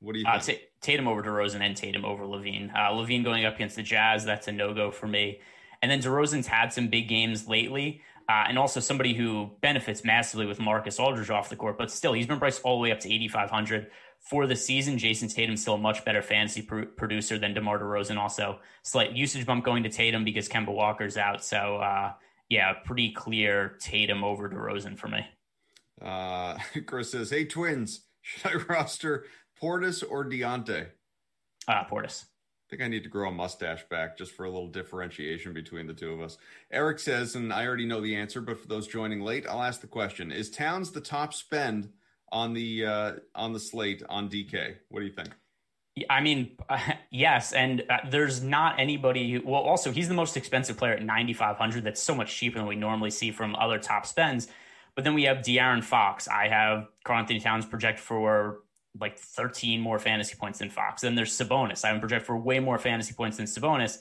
What do you uh, think? T- Tatum over DeRozan and Tatum over LaVine. Uh, LaVine going up against the Jazz, that's a no go for me. And then DeRozan's had some big games lately uh, and also somebody who benefits massively with Marcus Aldridge off the court. But still, he's been priced all the way up to 8,500 for the season. Jayson Tatum's still a much better fantasy pr- producer than DeMar DeRozan. Also, slight usage bump going to Tatum because Kemba Walker's out. So, uh, yeah, pretty clear Tatum over DeRozan for me. Uh, Chris says, "Hey, twins, should I roster Portis or Deontay?" Uh, Portis. I think I need to grow a mustache back just for a little differentiation between the two of us. Eric says, and I already know the answer, but for those joining late, I'll ask the question: Is Towns the top spend on the uh, on the slate on DK? What do you think? I mean, uh, yes, and uh, there's not anybody. Who, well, also he's the most expensive player at 9,500. That's so much cheaper than we normally see from other top spends. But then we have De'Aaron Fox. I have Karl-Anthony Towns project for like 13 more fantasy points than Fox. Then there's Sabonis. I have project for way more fantasy points than Sabonis.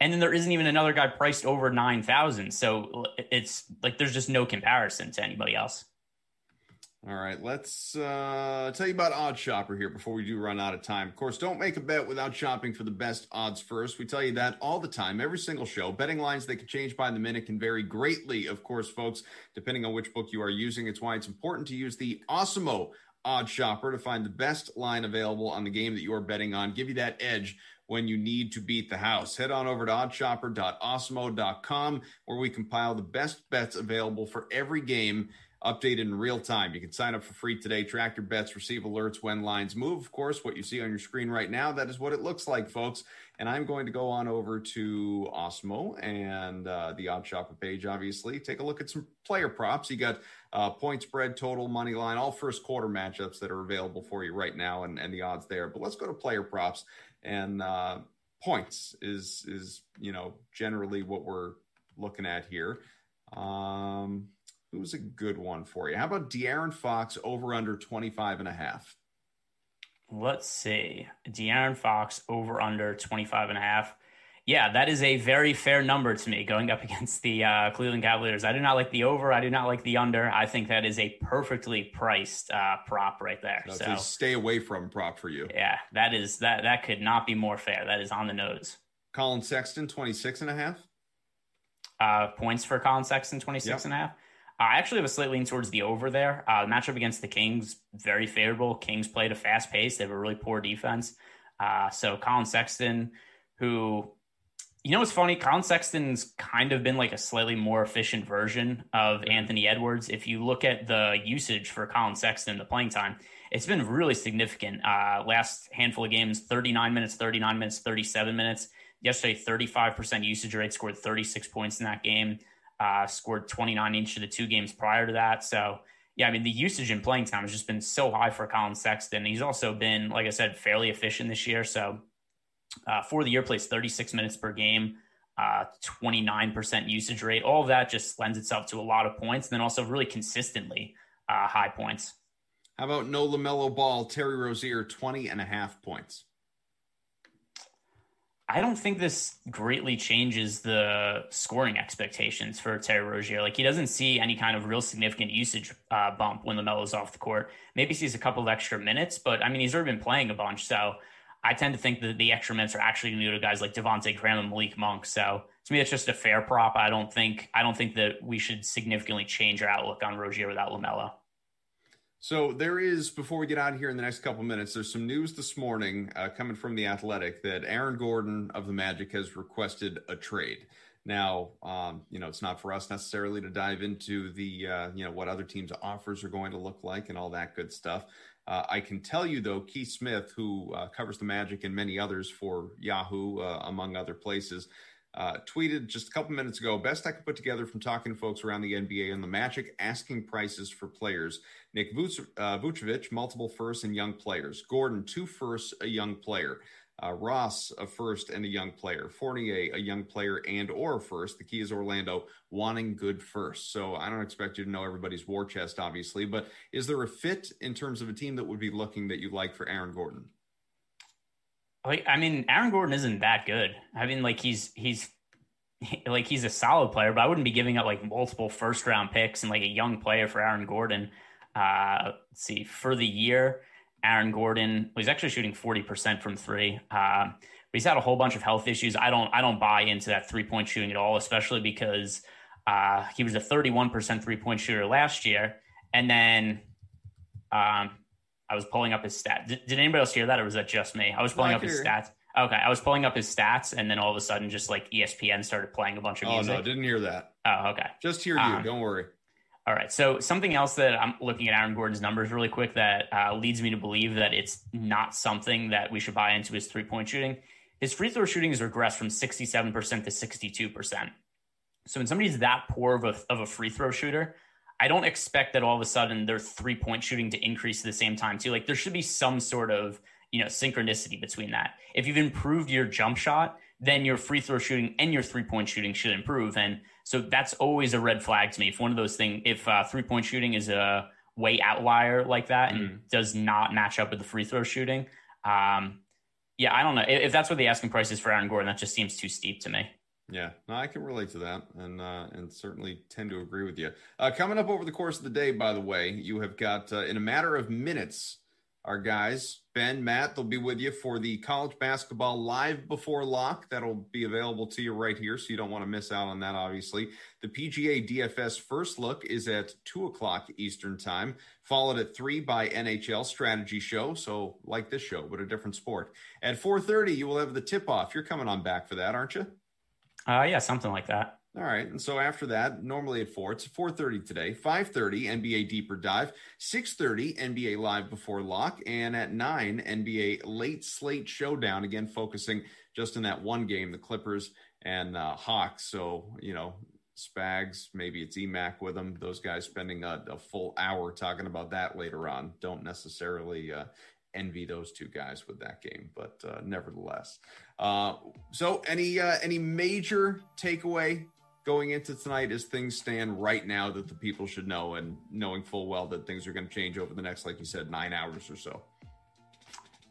And then there isn't even another guy priced over 9,000. So it's like there's just no comparison to anybody else. All right, let's uh, tell you about Odd Shopper here before we do run out of time. Of course, don't make a bet without shopping for the best odds first. We tell you that all the time, every single show. Betting lines they can change by the minute can vary greatly, of course, folks, depending on which book you are using. It's why it's important to use the Awesemo Odd Shopper to find the best line available on the game that you are betting on. Give you that edge when you need to beat the house. Head on over to oddshopper.awesemo.com where we compile the best bets available for every game updated in real time. You can sign up for free today, track your bets, receive alerts when lines move. Of course, what you see on your screen right now, that is what it looks like, folks. And I'm going to go on over to Awesemo and uh, the Odd Shopper page, obviously. Take a look at some player props. You got uh, point spread, total, money line, all first quarter matchups that are available for you right now and, and the odds there. But let's go to player props. And uh, points is, is, you know, generally what we're looking at here. Um, Who's a good one for you? How about De'Aaron Fox over under 25 and a half? Let's see. De'Aaron Fox over under 25 and a half. Yeah, that is a very fair number to me going up against the uh, Cleveland Cavaliers. I do not like the over. I do not like the under. I think that is a perfectly priced uh, prop right there. So, so stay away from prop for you. Yeah, that is that that could not be more fair. That is on the nose. Collin Sexton 26 and a half. Uh, points for Collin Sexton 26 yep. and a half. I actually have a slight lean towards the over there. Uh, the matchup against the Kings, very favorable. Kings played a fast pace. They have a really poor defense. Uh, so Collin Sexton, who, you know, what's funny? Collin Sexton's kind of been like a slightly more efficient version of Anthony Edwards. If you look at the usage for Collin Sexton, the playing time, it's been really significant. Uh, last handful of games, 39 minutes, 39 minutes, 37 minutes. Yesterday, 35% usage rate, scored 36 points in that game uh, scored 29 each of the two games prior to that. So, yeah, I mean, the usage in playing time has just been so high for Collin Sexton. He's also been, like I said, fairly efficient this year. So, uh, for the year, plays 36 minutes per game, uh, 29% usage rate. All of that just lends itself to a lot of points and then also really consistently uh, high points. How about no LaMelo Ball, Terry Rozier, 20 and a half points? I don't think this greatly changes the scoring expectations for Terry Rozier. Like he doesn't see any kind of real significant usage uh, bump when LaMelo's off the court. Maybe sees a couple of extra minutes, but I mean he's already been playing a bunch, so I tend to think that the extra minutes are actually going to go to guys like Devonte Graham and Malik Monk. So to me, it's just a fair prop. I don't think I don't think that we should significantly change our outlook on Rozier without LaMelo. So there is, before we get out of here in the next couple minutes, there's some news this morning uh, coming from the Athletic that Aaron Gordon of the Magic has requested a trade. Now, um, you know, it's not for us necessarily to dive into the, uh, you know, what other teams' offers are going to look like and all that good stuff. Uh, I can tell you though, Keith Smith, who uh, covers the Magic and many others for Yahoo, uh, among other places, uh, tweeted just a couple minutes ago best I could put together from talking to folks around the NBA and the Magic asking prices for players. Nick uh, Vucevic, multiple firsts and young players. Gordon, two firsts, a young player. Uh, Ross, a first and a young player. Fournier, a young player and or first. The key is Orlando wanting good first. So I don't expect you to know everybody's war chest, obviously, but is there a fit in terms of a team that would be looking that you like for Aaron Gordon? I mean, Aaron Gordon isn't that good. I mean, like he's he's like he's a solid player, but I wouldn't be giving up like multiple first round picks and like a young player for Aaron Gordon. Uh, let's see, for the year, Aaron Gordon he's actually shooting forty percent from three. Uh, but he's had a whole bunch of health issues. I don't I don't buy into that three point shooting at all, especially because uh, he was a thirty one percent three point shooter last year, and then um, I was pulling up his stats. Did, did, anybody else hear that, or was that just me? I was pulling up his stats. Okay, I was pulling up his stats, and then all of a sudden, just like ESPN started playing a bunch of music. Oh no, I didn't hear that. Oh, okay. Just hear you. Um, Don't worry. All right. So something else that I'm looking at Aaron Gordon's numbers really quick that uh, leads me to believe that it's not something that we should buy into his three point shooting. His free throw shooting has regressed from 67% to 62%. So when somebody's that poor of a, of a free throw shooter, I don't expect that all of a sudden their three point shooting to increase at the same time too. Like there should be some sort of you know synchronicity between that. If you've improved your jump shot, then your free throw shooting and your three point shooting should improve. And so that's always a red flag to me. If one of those things, if uh, three point shooting is a way outlier like that and mm. does not match up with the free throw shooting, um, yeah, I don't know if that's what the asking price is for Aaron Gordon. That just seems too steep to me. Yeah, no, I can relate to that, and uh, and certainly tend to agree with you. Uh, coming up over the course of the day, by the way, you have got uh, in a matter of minutes our guys, Ben, Matt, they'll be with you for the college basketball live before lock. That'll be available to you right here, so you don't want to miss out on that, obviously. The PGA DFS first look is at 2 o'clock Eastern Time, followed at 3 by NHL Strategy Show, so like this show, but a different sport. At 4.30, you will have the tip-off. You're coming on back for that, aren't you? Uh, yeah, something like that. All right. And so after that, normally at 4, it's 4.30 today, 5.30 NBA Deeper Dive, 6.30 NBA Live Before Lock, and at 9, NBA Late Slate Showdown, again, focusing just in that one game, the Clippers and uh, Hawks. So, you know, Spags, maybe it's EMAC with them. Those guys spending a, a full hour talking about that later on. Don't necessarily uh, envy those two guys with that game, but uh, nevertheless. Uh, so, any uh, any major takeaway going into tonight as things stand right now that the people should know and knowing full well that things are going to change over the next, like you said, nine hours or so?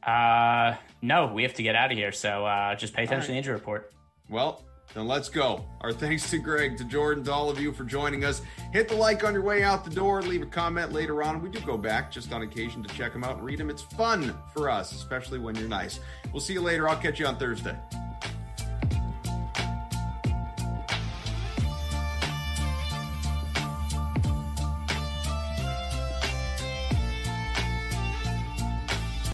Uh, no, we have to get out of here. So uh, just pay attention right. to the injury report. Well, then let's go. Our thanks to Greg, to Jordan, to all of you for joining us. Hit the like on your way out the door. Leave a comment later on. We do go back just on occasion to check them out and read them. It's fun for us, especially when you're nice. We'll see you later. I'll catch you on Thursday.